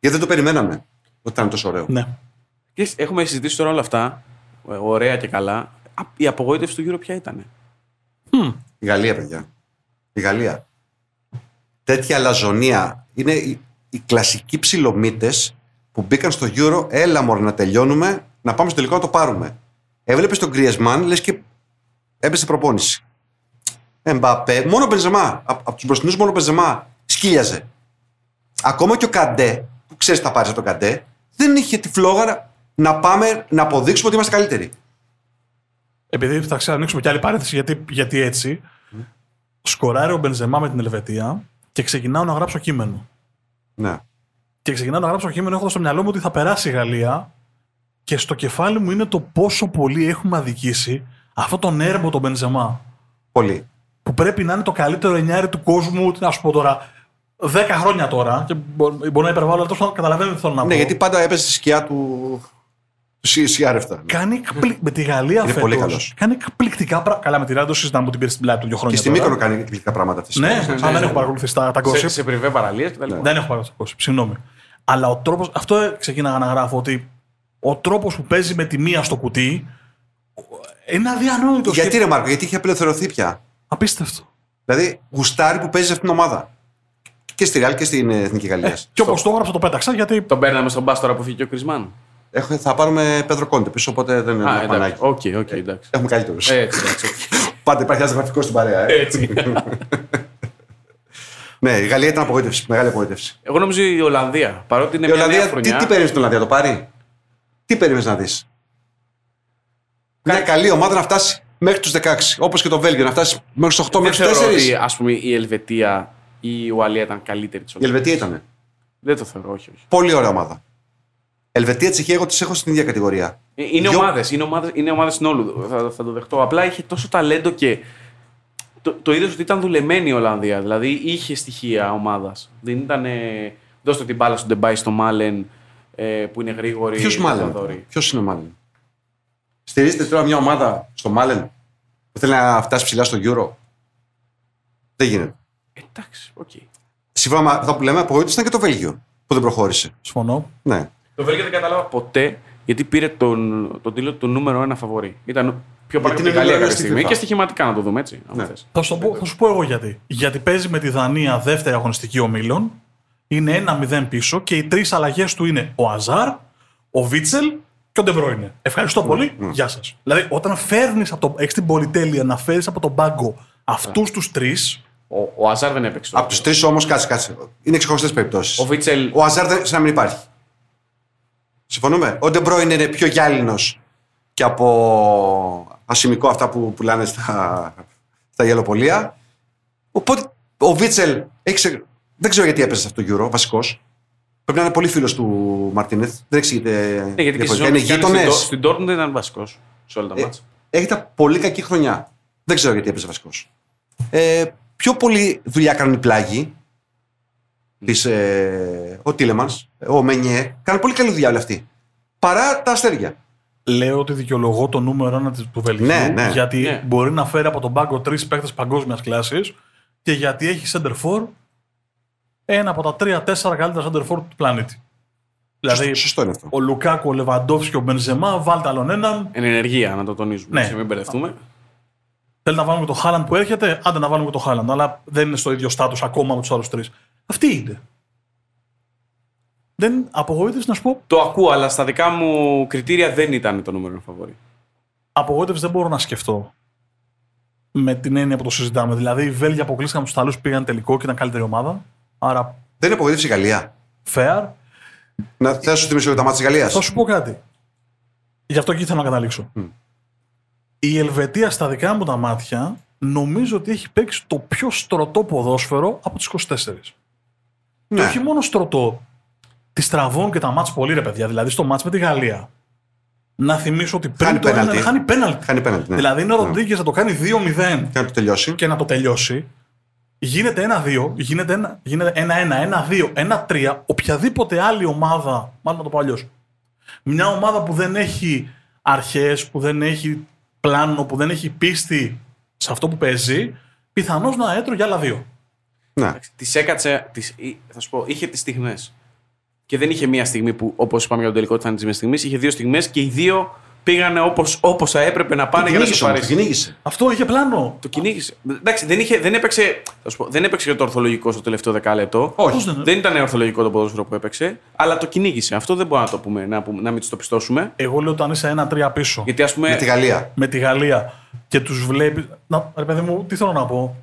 Γιατί δεν το περιμέναμε ότι ήταν τόσο ωραίο. ναι. Και έχουμε συζητήσει τώρα όλα αυτά. ε, Ωραία και καλά. Α, Η απογοήτευση του γύρω ποια ήταν. Η Γαλλία, παιδιά. Η Γαλλία. Τέτοια λαζονία. Είναι οι, οι κλασικοί ψιλομύτε που μπήκαν στο Euro. Έλα μωρέ να τελειώνουμε, να πάμε στο τελικό να το πάρουμε. Έβλεπες τον Griezmann, λες και έπεσε προπόνηση. Εμπαπέ, μόνο Μπενζεμά. Από, από τους μπροστινούς, μόνο Μπενζεμά. Σκύλιαζε. Ακόμα και ο Καντέ, που ξέρεις τα πάρει από τον Καντέ, δεν είχε τη φλόγαρα να πάμε να αποδείξουμε ότι είμαστε καλύτεροι. Επειδή θα ξανανοίξουμε κι άλλη παρένθεση, γιατί, γιατί έτσι. Σκοράρει ο Μπενζεμά με την Ελβετία και ξεκινάω να γράψω κείμενο. Ναι. Και ξεκινάω να γράψω κείμενο έχοντας στο μυαλό μου ότι θα περάσει η Γαλλία και στο κεφάλι μου είναι το πόσο πολύ έχουμε αδικήσει αυτό τον έρμο τον Μπενζεμά. Πολύ. Που πρέπει να είναι το καλύτερο εννιάρι του κόσμου, τι να σου πω τώρα, 10 χρόνια τώρα. Και μπο- μπορεί να υπερβάλλω, αλλά τόσο καταλαβαίνετε τι θέλω να πω. Ναι, γιατί πάντα έπαιζε στη σκιά του. Του Σι- Σιάρευτα. Κάνει εκπλη... με τη Γαλλία Είναι φέτος, πολύ καλός. Κάνει εκπληκτικά πράγματα. Καλά, με τη Ράντα το συζητάμε που την πήρε στην πλάτη του δύο Και χρόνια. στη τώρα. Μύκονο κάνει εκπληκτικά πράγματα αυτή. Ναι, αν δεν έχω παρακολουθήσει τα, τα Σε, gossip. σε πριβέ παραλίες κτλ. Δεν έχω παρακολουθήσει τα gossip, συγγνώμη. Αλλά ο τρόπο. Αυτό ξεκίναγα να γράφω ότι ο τρόπος που παίζει με τη μία στο κουτί είναι αδιανόητος. Γιατί ρε Μάρκο, γιατί είχε απελευθερωθεί πια; Απίστευτο. Δηλαδή, γουστάρι που παίζει σε αυτήν την ομάδα. Και στη Ρεάλ και στην ε, Εθνική Γαλλίας. Και όπως το έγραψα, το πέταξα γιατί. Τον παίρναμε στον μπα τώρα που φύγει και ο Κρισμάν. Έχω, θα πάρουμε Πέδρο Κόντε πίσω, οπότε δεν είναι Α, ένα εντάξει. πανάκι. Οκ, οκ, εντάξει. Έχουμε καλύτερους. Έτσι, εντάξει. οκ. Πάντα υπάρχει ένας γραφικός στην παρέα. Ε. Έτσι. <laughs> ναι, η Γαλλία ήταν απογοήτευση. Μεγάλη απογοήτευση. Εγώ νομίζω η Ολλανδία. Παρότι είναι Η μια νέα Ολλανδία, τι, χρονιά. τι περίμενες την Ολλανδία, το πάρει; Τι περίμενες να δεις; Μια καλή ομάδα να φτάσει μέχρι τους 16. Όπως και το Βέλγιο, να φτάσει μέχρι τους 8, δεν μέχρι τους θεωρώ 4. ότι ας πούμε, η Ελβετία ή η Ουαλία ήταν καλύτερη της Η Ελβετία ήταν. Δεν το θεωρώ, όχι. όχι. Πολύ ωραία ομάδα. Ελβετία, Τσεχία, εγώ τις έχω στην ίδια κατηγορία. Ε, Είναι Δυο- ομάδες, είναι ομάδες, είναι ομάδες συνόλου. Θα, θα το δεχτώ. Απλά είχε τόσο ταλέντο και. Το, το είδες ότι ήταν δουλεμένη η Ολλανδία. Δηλαδή είχε στοιχεία ομάδας. Δεν ήταν. Ε, δώστε την μπάλα στον Ντεμπάι, στο Μάλεν ε, που είναι γρήγορη. Ποιος Μάλεν; Δαδόρη. Ποιος είναι ο Μάλεν; Στηρίζετε τώρα μια ομάδα στο Μάλεν που θέλει να φτάσει ψηλά στο Euro; Δεν γίνεται. Εντάξει, οκ. Σύμφωνα με αυτά που λέμε, απογοήτευση ήταν και το Βέλγιο που δεν προχώρησε. Συμφωνώ. Ναι. Το Βέλγιο δεν κατάλαβα ποτέ γιατί πήρε τον, τον τίτλο του νούμερο ένα φαβορή. Ήταν πιο πάνω από είναι την Γαλλία νούμερο ένα κάποια στη στιγμή FIFA. και στοιχηματικά να το δούμε έτσι. άμα Ναι. θες. Θα σου, το πω, θα σου πω εγώ γιατί. Γιατί παίζει με τη Δανία δεύτερη αγωνιστική ομίλων. Είναι 1-0 πίσω και οι τρεις αλλαγές του είναι ο Αζάρ, ο Βίτσελ και ο Ντεμπρόινε. Ευχαριστώ πολύ. Γεια σας. Δηλαδή, όταν φέρνεις έχεις την πολυτέλεια να φέρεις από τον πάγκο αυτούς τους τρεις. Ο, ο Αζάρ δεν έπαιξε. τώρα. Από τους τρεις όμως, κάτσε, κάτσε. Είναι ξεχωριστέ περιπτώσεις. Ο Βίτσελ. Ο Αζάρ δεν σαν να μην υπάρχει. Συμφωνούμε; Ο Ντεμπρόιν είναι πιο γυάλινος και από ασημικό αυτά που πουλάνε στα, στα γελοπολία. Οπότε ο Βίτσελ έχει ξε... δεν ξέρω γιατί έπεσε σε αυτό το Euro, βασικός. Πρέπει να είναι πολύ φίλος του Μαρτίνεθ. Δεν εξηγείται. Ναι, γιατί και στη διαφορετικά. ζώνη είναι που κάνει γείτονες. στην Ντο- Στην Dortmund δεν ήταν βασικός σε όλα τα Ε, μάτσα. Έχετε πολύ κακή χρονιά. Δεν ξέρω γιατί έπαιζε βασικός. Ε, πιο πολύ δουλειά κάνουν οι πλάγοι. Της, ε, ο Τίλεμανς, ο Μενιέ. Κάνουν πολύ καλή δουλειά όλοι αυτοί. Παρά τα αστέρια. Λέω ότι δικαιολογώ το νούμερο ένα του Βελγίου. Ναι, ναι. Γιατί Ναι. μπορεί να φέρει από τον πάγκο τρεις παίκτες παγκόσμιας κλάσης και γιατί έχει center for ένα από τα τρία-τέσσερα καλύτερα center for του πλανήτη. Δηλαδή, Σωστό, σωστό είναι αυτό. ο Λουκάκου, ο Λεβαντόφσκι και ο Μπενζεμά, βάλτε άλλον έναν. Εν ενεργεία, να το τονίζουμε. Ναι. έτσι, μην μπερδευτούμε. Θέλει να βάλουμε το Χάλαντ που έρχεται, άντε να βάλουμε το Χάλαντ. Αλλά δεν είναι στο ίδιο στάτου ακόμα με τους άλλους τρεις. Αυτή είναι. Δεν απογοήτευση να σου πω. Το ακούω, αλλά στα δικά μου κριτήρια δεν ήταν το νούμερο ένα φαβορή. Απογοήτευση δεν μπορώ να σκεφτώ. Με την έννοια που το συζητάμε. Δηλαδή, οι Βέλγοι αποκλείστηκαν τους Ιταλούς, πήγαν τελικό και ήταν καλύτερη ομάδα. Άρα, Δεν είναι απογοήτευση η Γαλλία. fair. Να θα σου θυμίσω τα μάτια της Γαλλίας. Θα σου πω κάτι. Γι' αυτό εκεί θέλω να καταλήξω. Η Ελβετία στα δικά μου τα μάτια νομίζω ότι έχει παίξει το πιο στρωτό ποδόσφαιρο από τις 24. Ναι. Και όχι μόνο στρωτό. Τη τραβούν και τα μάτς πολύ ρε παιδιά. Δηλαδή στο μάτς με τη Γαλλία. Να θυμίσω ότι πριν Χάνει το ένα πέναλτι. χάνει πέναλτι. Χάνει πέναλτι. Ναι. Δηλαδή είναι ο Ναι. Ροντρίγκες να το κάνει 2-0 Και να το τελειώσει. και να το τελειώσει. Γίνεται 1-2, γίνεται 1-1, γίνεται 1-1, 1-2, 1-3. Οποιαδήποτε άλλη ομάδα, μάλλον να το πω αλλιώς. Μια ομάδα που δεν έχει αρχές, που δεν έχει πλάνο, που δεν έχει πίστη σε αυτό που παίζει, πιθανώς να έτρωγε για άλλα δύο. Ναι. Τη έκατσε. Τις, θα σου πω, είχε τις στιγμές. Και δεν είχε μία στιγμή που, όπως είπαμε για τον τελικό, ότι θα είναι τις μία στιγμέ. Είχε δύο στιγμές και οι δύο πήγανε όπως όπως θα έπρεπε να πάνε Το για να κυνήγησε όμως, το σοφαρίσει. κυνήγησε. Αυτό είχε πλάνο. Το κυνήγησε. Εντάξει, δεν, είχε, δεν, έπαιξε, θα σου πω, δεν έπαιξε για το ορθολογικό στο τελευταίο δεκάλεπτο. Όχι. Πώς δεν- Δεν ήταν ορθολογικό το ποδόσφαιρο που έπαιξε, αλλά το κυνήγησε. Αυτό δεν μπορούμε να το πούμε, να, πούμε, να μην τους το πιστώσουμε. Εγώ λέω όταν είσαι 1-3 πίσω Γιατί ας πούμε. Με τη Γαλλία. με τη Γαλλία και τους βλέπει. Να, ρε παιδί μου, τι θέλω να πω.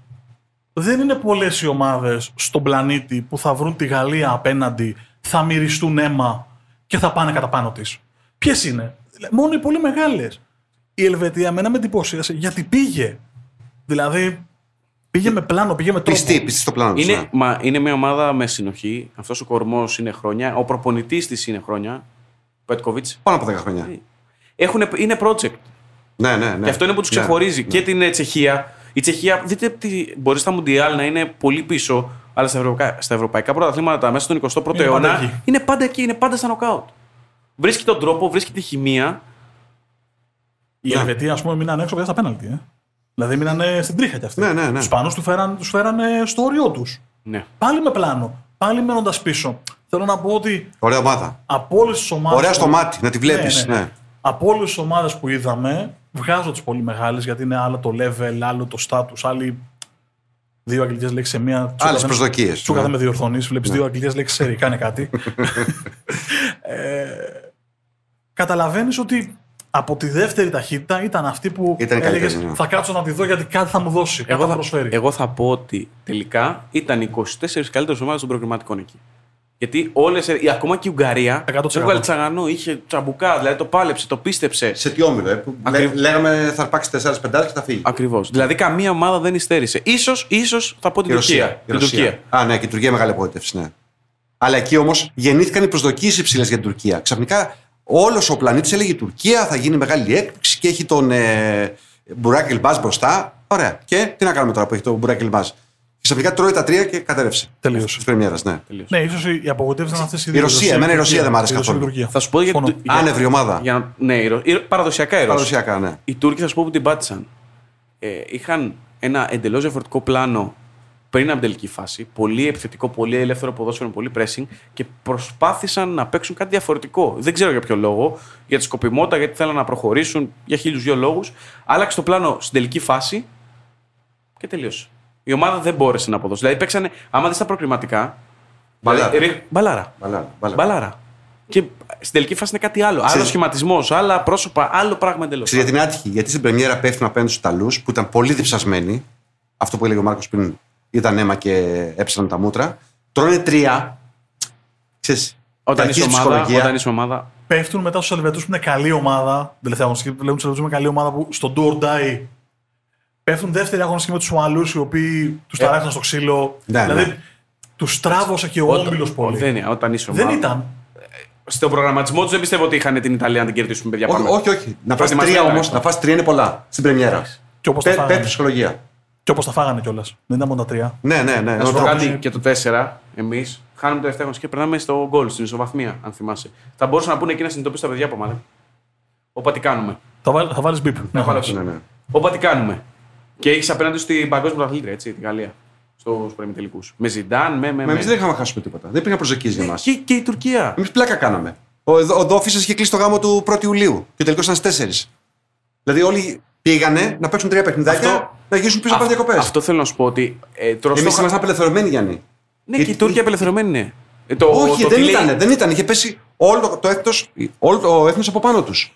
Δεν είναι πολλές οι ομάδες στον πλανήτη που θα βρουν τη Γαλλία απέναντι, θα μυριστούν αίμα και θα πάνε κατά πάνω της. Ποιες είναι, Μόνο οι πολύ μεγάλες. Η Ελβετία μένα με εντυπωσίασε γιατί πήγε. Δηλαδή, πήγε με πλάνο, πήγε με τρόπο. Πιστή, πιστή στο πλάνο της, Είναι, ναι. μα, είναι μια ομάδα με συνοχή. Αυτός ο κορμός είναι χρόνια. Ο προπονητής της είναι χρόνια. Πέτκοβιτς. Πάνω από 10 χρόνια. Είναι project. Ναι, ναι, ναι. Και αυτό είναι που τους Ναι. ξεχωρίζει και την ε, Τσεχία. Η Τσεχία, δείτε, τι, μπορεί στα Μουντιάλ να είναι πολύ πίσω, αλλά στα ευρωπαϊκά, στα ευρωπαϊκά πρωταθλήματα μέσα στον 21ο Είναι αιώνα πάντα εκεί. είναι πάντα εκεί, είναι πάντα στα νοκάουτ. Βρίσκει τον τρόπο, βρίσκει τη χημεία. Η Ναι. Ελβετία, ας πούμε, μείνανε έξω παιδιά στα πέναλτι. Ε. Δηλαδή, μείνανε στην τρίχα κι αυτοί. Ναι, ναι, ναι. Τους Πανού τους φέραν, τους φέρανε στο όριό τους. Ναι. Πάλι με πλάνο. Πάλι μένοντας πίσω. Θέλω να πω ότι Ωραία ομάδα. από όλες τις ομάδες. Ωραία στο μάτι, να τη βλέπεις. Ναι, Από όλες τις ομάδες που είδαμε, βγάζω τι πολύ μεγάλες γιατί είναι άλλο το level, άλλο το status, άλλοι. Δύο αγγλικές λέξεις σε μία. Τσούκα Άλλες δεν- προσδοκίες. Τσούκα δεν με διορθώνεις. Βλέπεις Ναι. δύο αγγλικές λέξεις σε κάνε κάτι. <laughs> ε, Καταλαβαίνεις ότι από τη δεύτερη ταχύτητα ήταν αυτή που Ήταν η έλεγες, καλύτερη, ναι. θα κάτσω να τη δω γιατί κάτι θα μου δώσει. Κάτι Εγώ θα θα, προσφέρει. εγώ θα πω ότι τελικά ήταν οι 24 καλύτερες ομάδες των προκριματικών εκεί. Γιατί όλες, ακόμα και η Ουγγαρία, 100%. έβγαλε τσαγανό, είχε τσαμπουκά, δηλαδή το πάλεψε, το πίστεψε. Σε τι όμιλο, ε, που Ακρι- λέ- λέγαμε θα αρπάξει 4-5 και θα φύγει. Ακριβώς. Δηλαδή καμία ομάδα δεν υστέρησε. σω ίσως θα πω την Η Τουρκία. Ρωσία. Η Την Ρωσία. Τουρκία. Α, ναι, και η Τουρκία μεγάλη απογοήτευση, ναι. Αλλά εκεί όμως γεννήθηκαν οι προσδοκίες υψηλές για την Τουρκία. Ξαφνικά όλος ο πλανήτης έλεγε η Τουρκία θα γίνει μεγάλη έκπληξη και έχει τον ε, Μπουράκ Ελμπάζ μπροστά. Ωραία. Και τι να κάνουμε τώρα που έχει τον Μπουράκ Ελμπάζ. Και ξαφνικά τρώει τα τρία και κατέρευσε. Τελείωσε. Της πρεμιέρας, ναι. Ναι, ίσως οι απογοητεύσει ήταν αυτέ οι Η δύο. Ρωσία, εμένα η Ρωσία δεν μ' άρεσε Η Ρωσία και η καθόλου. Τουρκία. Θα σου πω για, Συμφωνώ. για- Άνευρη ομάδα. για να- ναι, η Ρο- η- παραδοσιακά οι Ρώσοι. Παραδοσιακά, ναι. Οι Τούρκοι θα σου πω που την πάτησαν. Ε, είχαν ένα εντελώς διαφορετικό πλάνο πριν από την τελική φάση. Πολύ επιθετικό, πολύ ελεύθερο ποδόσφαιρο, πολύ pressing και προσπάθησαν να παίξουν κάτι διαφορετικό. Δεν ξέρω για ποιο λόγο. Για τη σκοπιμότητα, γιατί θέλαν να προχωρήσουν για χίλιους δύο λόγους. Άλλαξε το πλάνο στην τελική φάση και τελείωσε. Η ομάδα δεν μπόρεσε να αποδώσει. Δηλαδή παίξανε, άμα δεις τα προκριματικά. Μπαλάρα. δηλαδή, ρε- μπαλάρα. Μπαλάρα, μπαλάρα. Μπαλάρα. Και στην τελική φάση είναι κάτι άλλο. Άλλο Ξέρεις- σχηματισμός, άλλα πρόσωπα, άλλο πράγμα εντελώς. Ξέρεις γιατί είναι άτυχη; Γιατί στην πρεμιέρα πέφτουν απέναντι στους Ιταλούς που ήταν πολύ διψασμένοι. Αυτό που έλεγε ο Μάρκος πριν ήταν αίμα και έψαναν τα μούτρα. Τρώνε τρία. Ξέρεις, Όταν αρχίζει είσαι η ομάδα, ψυχολογία. όταν είσαι ομάδα. Πέφτουν μετά στους Ελβετού που είναι καλή ομάδα. Τελευταία αγωνιστική που λέγουν του Ελβετού είναι καλή ομάδα που στον do or die πέφτουν δεύτερη αγωνιστική με τους Ουαλούς οι οποίοι τους ταράξαν στο ξύλο. Ναι, δηλαδή ναι. τους τράβωσε και ο Όμιλος πολύ. Δεν είναι, όταν είσαι ομάδας. Δεν ήταν. Στον προγραμματισμό τους δεν πιστεύω ότι είχαν την Ιταλία να την κερδίσουν, παιδιά. Όχι, πάμε. όχι, όχι. Να φας Προετοιμαστικά τρία όμως. είναι. Να φας τρία είναι πολλά στην πρεμιέρα. Και όπως τα Πέ- Πέφτει φάγανε. ψυχολογία. Και όπως τα φάγανε κιόλας. Δεν ήταν μόνο τα τρία. Ναι, ναι, ναι. Να σου πω Ο τρόπος- κάτι και το 4, εμείς χάνουμε το τελευταίο αγωνιστική και περνάμε στο γκολ, στην ισοβαθμία, αν θυμάσαι. Θα μπορούσαν να πούνε εκεί να συνειδητοποιήσουν τα παιδιά από μάλλον. Όπα τι κάνουμε. Θα, βάλ, θα βάλεις μπίπ. Ναι, βάλω χωρίς. Ναι, ναι. Όπα τι κάνουμε. Και έχεις απέναντι στην παγκόσμια πρωταθλήτρια, έτσι, τη Γαλλία. Στου προημιτελικού. Με Ζιντάν, με. με, Μα με. εμεί δεν είχαμε χάσει τίποτα. Δεν υπήρχαν προσδοκίες για Ναι, εμά. και, και η Τουρκία. Εμείς πλάκα κάναμε. Ο, ο Ντόφι είχε κλείσει το γάμο του 1η Ιουλίου και τελικώς ήταν στις 4. Δηλαδή όλοι πήγανε να παίξουν τρία παιχνιδάκια Αυτό- να γυρίσουν πίσω από Αυτό- διακοπές. Αυτό θέλω να σου πω ότι. Ε, τρως Εμείς το- ήμασταν απελευθερωμένοι, Γιάννη. Ναι, και η Γιατί- Τούρκια απελευθερωμένη είναι. Ε, το, Όχι, το δεν τι λέει- ήταν, δεν ήταν. Είχε πέσει όλο το, το, έθνος, όλο το έθνος από πάνω τους.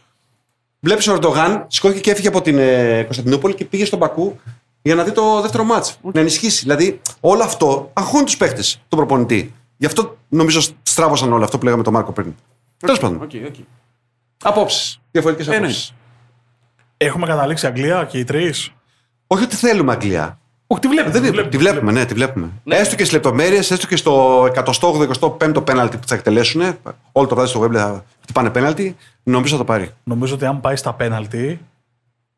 Βλέπεις ο Ερντογάν, σηκώθηκε και έφυγε από την ε, Κωνσταντινούπολη και πήγε στον Πακού για να δει το δεύτερο μάτς. Να ενισχύσει. Δηλαδή, όλο αυτό αγχώνει τους παίχτε, τον προπονητή. Γι' αυτό νομίζω στράβωσαν όλο αυτό που λέγαμε τον Μάρκο πριν. Τέλος πάντων. OK, OK. Απόψεις. Διαφορετικές Ε, ναι. απόψεις. Έχουμε καταλήξει Αγγλία και οι τρεις; Όχι ότι θέλουμε Αγγλία. Όχι, τη βλέπουμε. Δεν είναι, τη βλέπουμε, ναι, τη βλέπουμε. Έστω και στις λεπτομέρειες, έστω και στο 108-25 πέναλτι που θα εκτελέσουν. Όλο το βράδυ στο Wembley θα χτυπάνε πέναλτι. Νομίζω θα το πάρει. Νομίζω ότι αν πάει στα πέναλτι.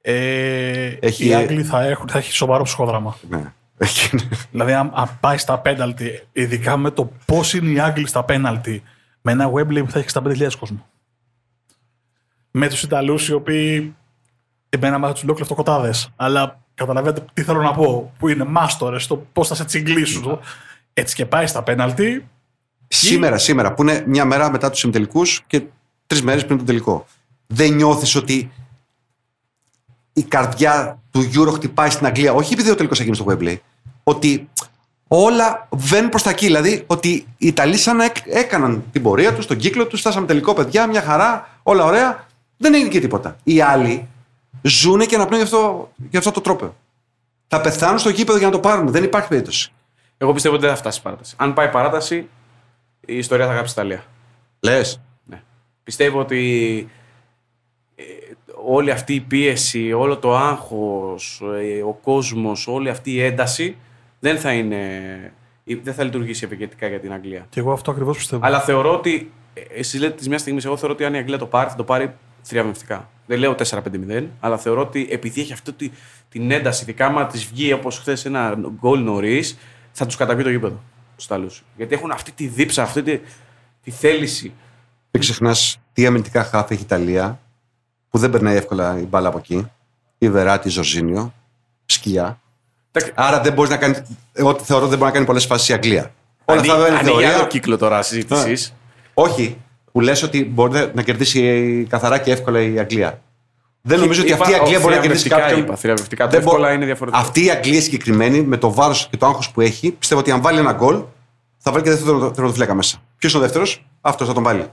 Ε, Έχει- Οι Άγγλοι θα, έχουν, θα έχει σοβαρό ψυχοδράμα. Ναι. Έχει- Δηλαδή, αν, αν πάει στα πέναλτι, ειδικά με το πώς είναι οι Άγγλοι στα πέναλτι, με ένα Wembley που θα έχει 65.000 κόσμο. Με τους Ιταλούς, οι οποίοι. Εμένα μάθα τους λέω κλεφτοκοτάδες. Αλλά καταλαβαίνετε τι θέλω να πω. Που είναι μάστορες στο πώς θα σε τσιγκλίσουν. Έτσι και πάει στα πέναλτι. Σήμερα, σήμερα, που είναι μια μέρα μετά τους ημιτελικούς και τρεις μέρες πριν τον τελικό. Δεν νιώθεις ότι η καρδιά του Euro χτυπάει στην Αγγλία, όχι επειδή ο τελικός θα γίνει στο Wembley, ότι όλα βαίνουν προς τα εκεί. Δηλαδή ότι οι Ιταλοί σαν να έκ- έκαναν την πορεία τους, τον κύκλο τους, φτάσαμε τελικό, παιδιά, μια χαρά, όλα ωραία. Δεν έγινε και τίποτα. Οι άλλοι ζουν και αναπνέουν γι' αυτό, γι αυτό το τρόπο. Θα πεθάνουν στο γήπεδο για να το πάρουν. Δεν υπάρχει περίπτωση. Εγώ πιστεύω ότι δεν θα φτάσει παράταση. Αν πάει παράταση, η ιστορία θα γράψει Ιταλία. Λες. Ναι. Πιστεύω ότι ε, όλη αυτή η πίεση, όλο το άγχος, ε, ο κόσμος, όλη αυτή η ένταση δεν θα, είναι, ε, δεν θα λειτουργήσει ευεργετικά για την Αγγλία. Και εγώ αυτό ακριβώς πιστεύω. Αλλά θεωρώ ότι, ε, εσείς λέτε της μια στιγμή, εγώ θεωρώ ότι αν η Αγγλία το πάρει, θα το πάρει θριαμβευτικά. Δεν λέω 4-5-0, αλλά θεωρώ ότι επειδή έχει αυτή τη- την ένταση, ειδικά άμα της βγει όπως χθες ένα γκολ νωρίς, θα τους καταβεί το γήπεδο του Ιταλούς. Γιατί έχουν αυτή τη δίψα, αυτή τη, τη θέληση. Μην ξεχνάς τι αμυντικά χάφ έχει η Ιταλία, που δεν περνάει εύκολα η μπάλα από εκεί. Η Βεράτη, η Ζορζίνιο, σκιά. Εντάξει, Άρα δεν μπορείς να κάνει. Εγώ θεωρώ δεν μπορεί να κάνει πολλές φάσεις η Αγγλία. Όλα Ανοίγει- αυτά είναι ανοίγει θεωρία. άλλο κύκλο τώρα συζήτησης. Όχι, που λες ότι μπορεί να κερδίσει καθαρά και εύκολα η Αγγλία. Δεν νομίζω ότι αυτή η Αγγλία μπορεί να κερδίσει κάποιον. Είπα, θριαμβευτικά. Το Δεν μπο- εύκολα είναι διαφορετικό. Αυτή η Αγγλία συγκεκριμένη, με το βάρος και το άγχος που έχει, πιστεύω ότι αν βάλει ένα γκολ, θα βάλει και δεύτερο τερματοφύλακα μέσα. Ποιος είναι ο δεύτερος, αυτός θα τον βάλει.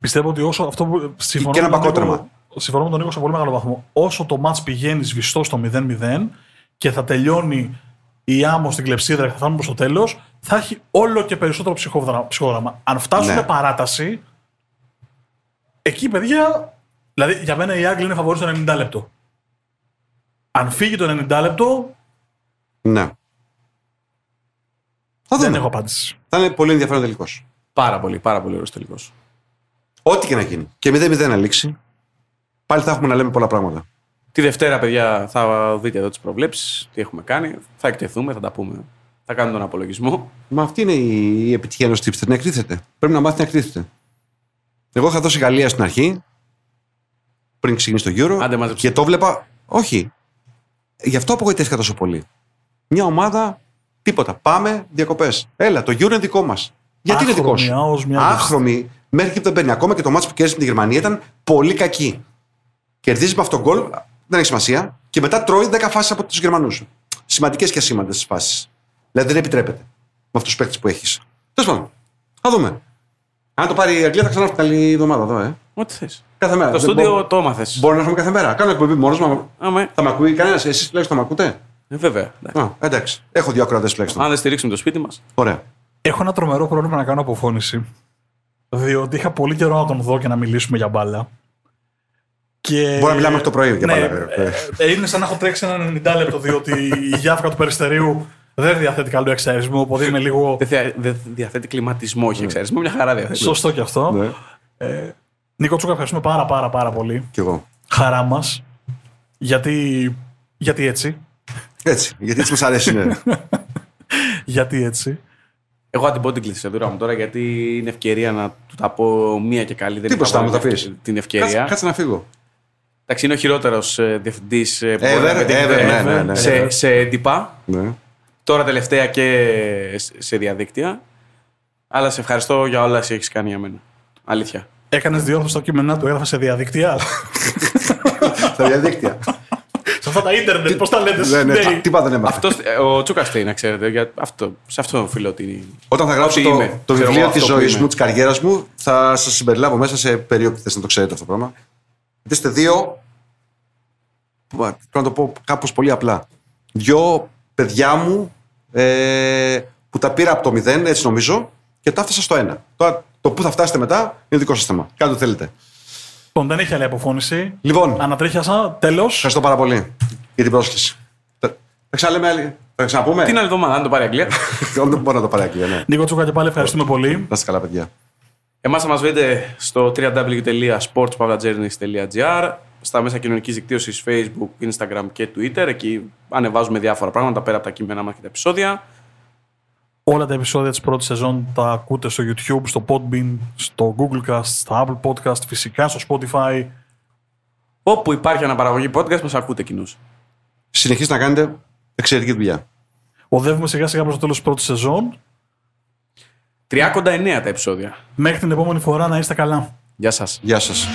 Πιστεύω ότι όσο αυτό που. Συμφωνώ Και ένα με τον πακότρεμα. Νίκο- Συμφωνώ με τον Νίκο σε πολύ μεγάλο βαθμό. Όσο το match πηγαίνει σβηστό στο 0-0 και θα τελειώνει η άμμο στην κλεψίδρα και θα φτάνουμε προς το τέλος, θα έχει όλο και περισσότερο ψυχόδρα- ψυχόδραμα. Αν φτάσουμε Ναι. παράταση, εκεί παιδιά. Δηλαδή για μένα οι Άγγλοι είναι φαβοροί στο 90 λεπτό. Αν φύγει το 90 λεπτό, Ναι. Θα δεν δούμε. έχω απάντηση. Θα είναι πολύ ενδιαφέρον τελικός. Πάρα πολύ, πάρα πολύ ωραίος τελικός. Ό,τι και να γίνει. Και 0-0 να λήξει, πάλι θα έχουμε να λέμε πολλά πράγματα. Τη Δευτέρα, παιδιά, θα δείτε εδώ τις προβλέψεις, τι έχουμε κάνει. Θα εκτεθούμε, θα τα πούμε. Θα κάνουμε τον απολογισμό. Μα αυτή είναι η, η επιτυχία ενός tipster, να εκτίθεται. Πρέπει να μάθει να εκτίθεται. Εγώ είχα δώσει Γαλλία στην αρχή, πριν ξεκινήσει το Euro. Άντε, μάζεψε. και το βλέπα. Όχι. Γι' αυτό απογοητεύτηκα τόσο πολύ. Μια ομάδα, τίποτα. Πάμε διακοπές. Έλα, το Euro είναι δικό μας. Γιατί είναι δικό Άχρωμη, σου. άος, μια Άχρωμη, μέχρι και που δεν παίρνει. Ακόμα και το μάτσο που κέρδισε με τη Γερμανία ήταν πολύ κακή. Κερδίζεις με αυτόν τον γκολ, δεν έχει σημασία. Και μετά τρώει 10 φάσεις από τους Γερμανούς. Σημαντικές και ασήμαντες φάσεις. Δηλαδή δεν επιτρέπεται με αυτούς τους παίκτες που έχεις. Τέλος πάντων, θα δούμε. Αν το πάρει η Αγγλία θα ξανάρθει την άλλη εβδομάδα εδώ, ε. Ό,τι θες. Κάθε μέρα. Το Δεν στούντιο μπορώ- το έμαθες. Μπορεί να έρχομαι κάθε μέρα. Κάνω εκπομπή μόνος μου. Αμέ. Θα με ακούει κανένας, εσείς τουλάχιστον θα με ακούτε; Ε, βέβαια. εντάξει. Α, εντάξει. Έχω δύο ακροατές τουλάχιστον. Αν δεν στηρίξουμε το σπίτι μας. Ωραία. Έχω ένα τρομερό πρόβλημα να κάνω αποφώνηση. Διότι είχα πολύ καιρό να τον δω και να μιλήσουμε για μπάλα. Και... Μπορεί να μιλάμε μέχρι το πρωί για ναι, μπάλα, βέβαια. ε, ε, είναι σαν να έχω τρέξει ένα 90 λεπτό, διότι η γιάφκα του περιστερίου δεν διαθέτει καλό εξαερισμό, οπότε είμαι λίγο. <laughs> Δεν θεία- δεν διαθέτει κλιματισμό, όχι εξαρισμό. Μια χαρά διαθέτει. Σωστό κι αυτό. Ναι. Νίκο Τσούκα, ευχαριστούμε πάρα πάρα πάρα πολύ. Κι εγώ. Χαρά μας. Γιατί, γιατί έτσι. Έτσι. Γιατί έτσι μα αρέσει. Ναι. <laughs> Γιατί έτσι. Εγώ την πω την κλεισεδούρα μου τώρα γιατί είναι ευκαιρία να του τα πω μία και καλή. Δεν Τι είχα μπροστά μου, βάλει θα αυτή πεις; Την Κάτσε, ευκαιρία. κάτσε να φύγω. Εντάξει, είναι ο χειρότερος διευθυντής που Ever, μπορεί να πετύχετε ever, ναι, ναι, ναι. σε, σε έντυπα. Ναι. Τώρα τελευταία και σε διαδίκτυα. Αλλά σε ευχαριστώ για όλα εσύ έχεις κάνει για μένα. Αλήθεια. Έκανες διόρθωση στα κείμενά του, έγραφες σε διαδικτυά. <laughs> Στα διαδίκτυα. σε αυτά τα ίντερνετ, πώς τα λέτε. Ναι, ναι, ναι. τι- Τίποτα δεν έμαθα. Αυτός, ε, ο Τσούκας φταίει, να ξέρετε. Για αυτό, σε αυτό οφείλω ότι. Όταν θα γράψω Ό,τι το, είμαι. το Ξέρω βιβλίο εγώ της αυτό που ζωής είμαι. μου, της καριέρας μου, θα σας συμπεριλάβω μέσα σε περίοπτε, να το ξέρετε αυτό το πράγμα. Γιατί είστε δύο. που- Πρέπει να το πω κάπως πολύ απλά. Δυο παιδιά μου ε, που τα πήρα από το μηδέν, έτσι νομίζω, και τα έφτασα στο ένα. Τώρα το που θα φτάσετε μετά είναι δικό σας θέμα. Κάντε ό,τι θέλετε. Λοιπόν, δεν έχει άλλη αποφώνηση. Λοιπόν, Ανατρίχιασα. Τέλος. ευχαριστώ πάρα πολύ για την πρόσκληση. Θα θα ξαναλέμε άλλη. Θα ξαναπούμε; Την άλλη εβδομάδα, αν το πάρει η Αγγλία. <laughs> Δεν μπορώ να το πάρει Αγγλία, ναι. Νίκο Τσούκα και πάλι ευχαριστούμε πολύ. Να είστε καλά, παιδιά. Εμάς θα μας βρείτε στο www.sportspavlagernis.gr στα μέσα κοινωνικής δικτύωσης Facebook, Instagram και Twitter. Εκεί ανεβάζουμε διάφορα πράγματα πέρα από τα κείμενά μας και τα επεισόδια. Όλα τα επεισόδια της πρώτης σεζόν τα ακούτε στο YouTube, στο Podbean, στο Googlecast, στα Apple Podcast, φυσικά στο Spotify. Όπου υπάρχει αναπαραγωγή podcast, μας ακούτε κοινούς. Συνεχίστε να κάνετε εξαιρετική δουλειά. Οδεύουμε σιγά σιγά προς το τέλος της πρώτης σεζόν. 39 τα επεισόδια. Μέχρι την επόμενη φορά να είστε καλά. Γεια σας. Γεια σας.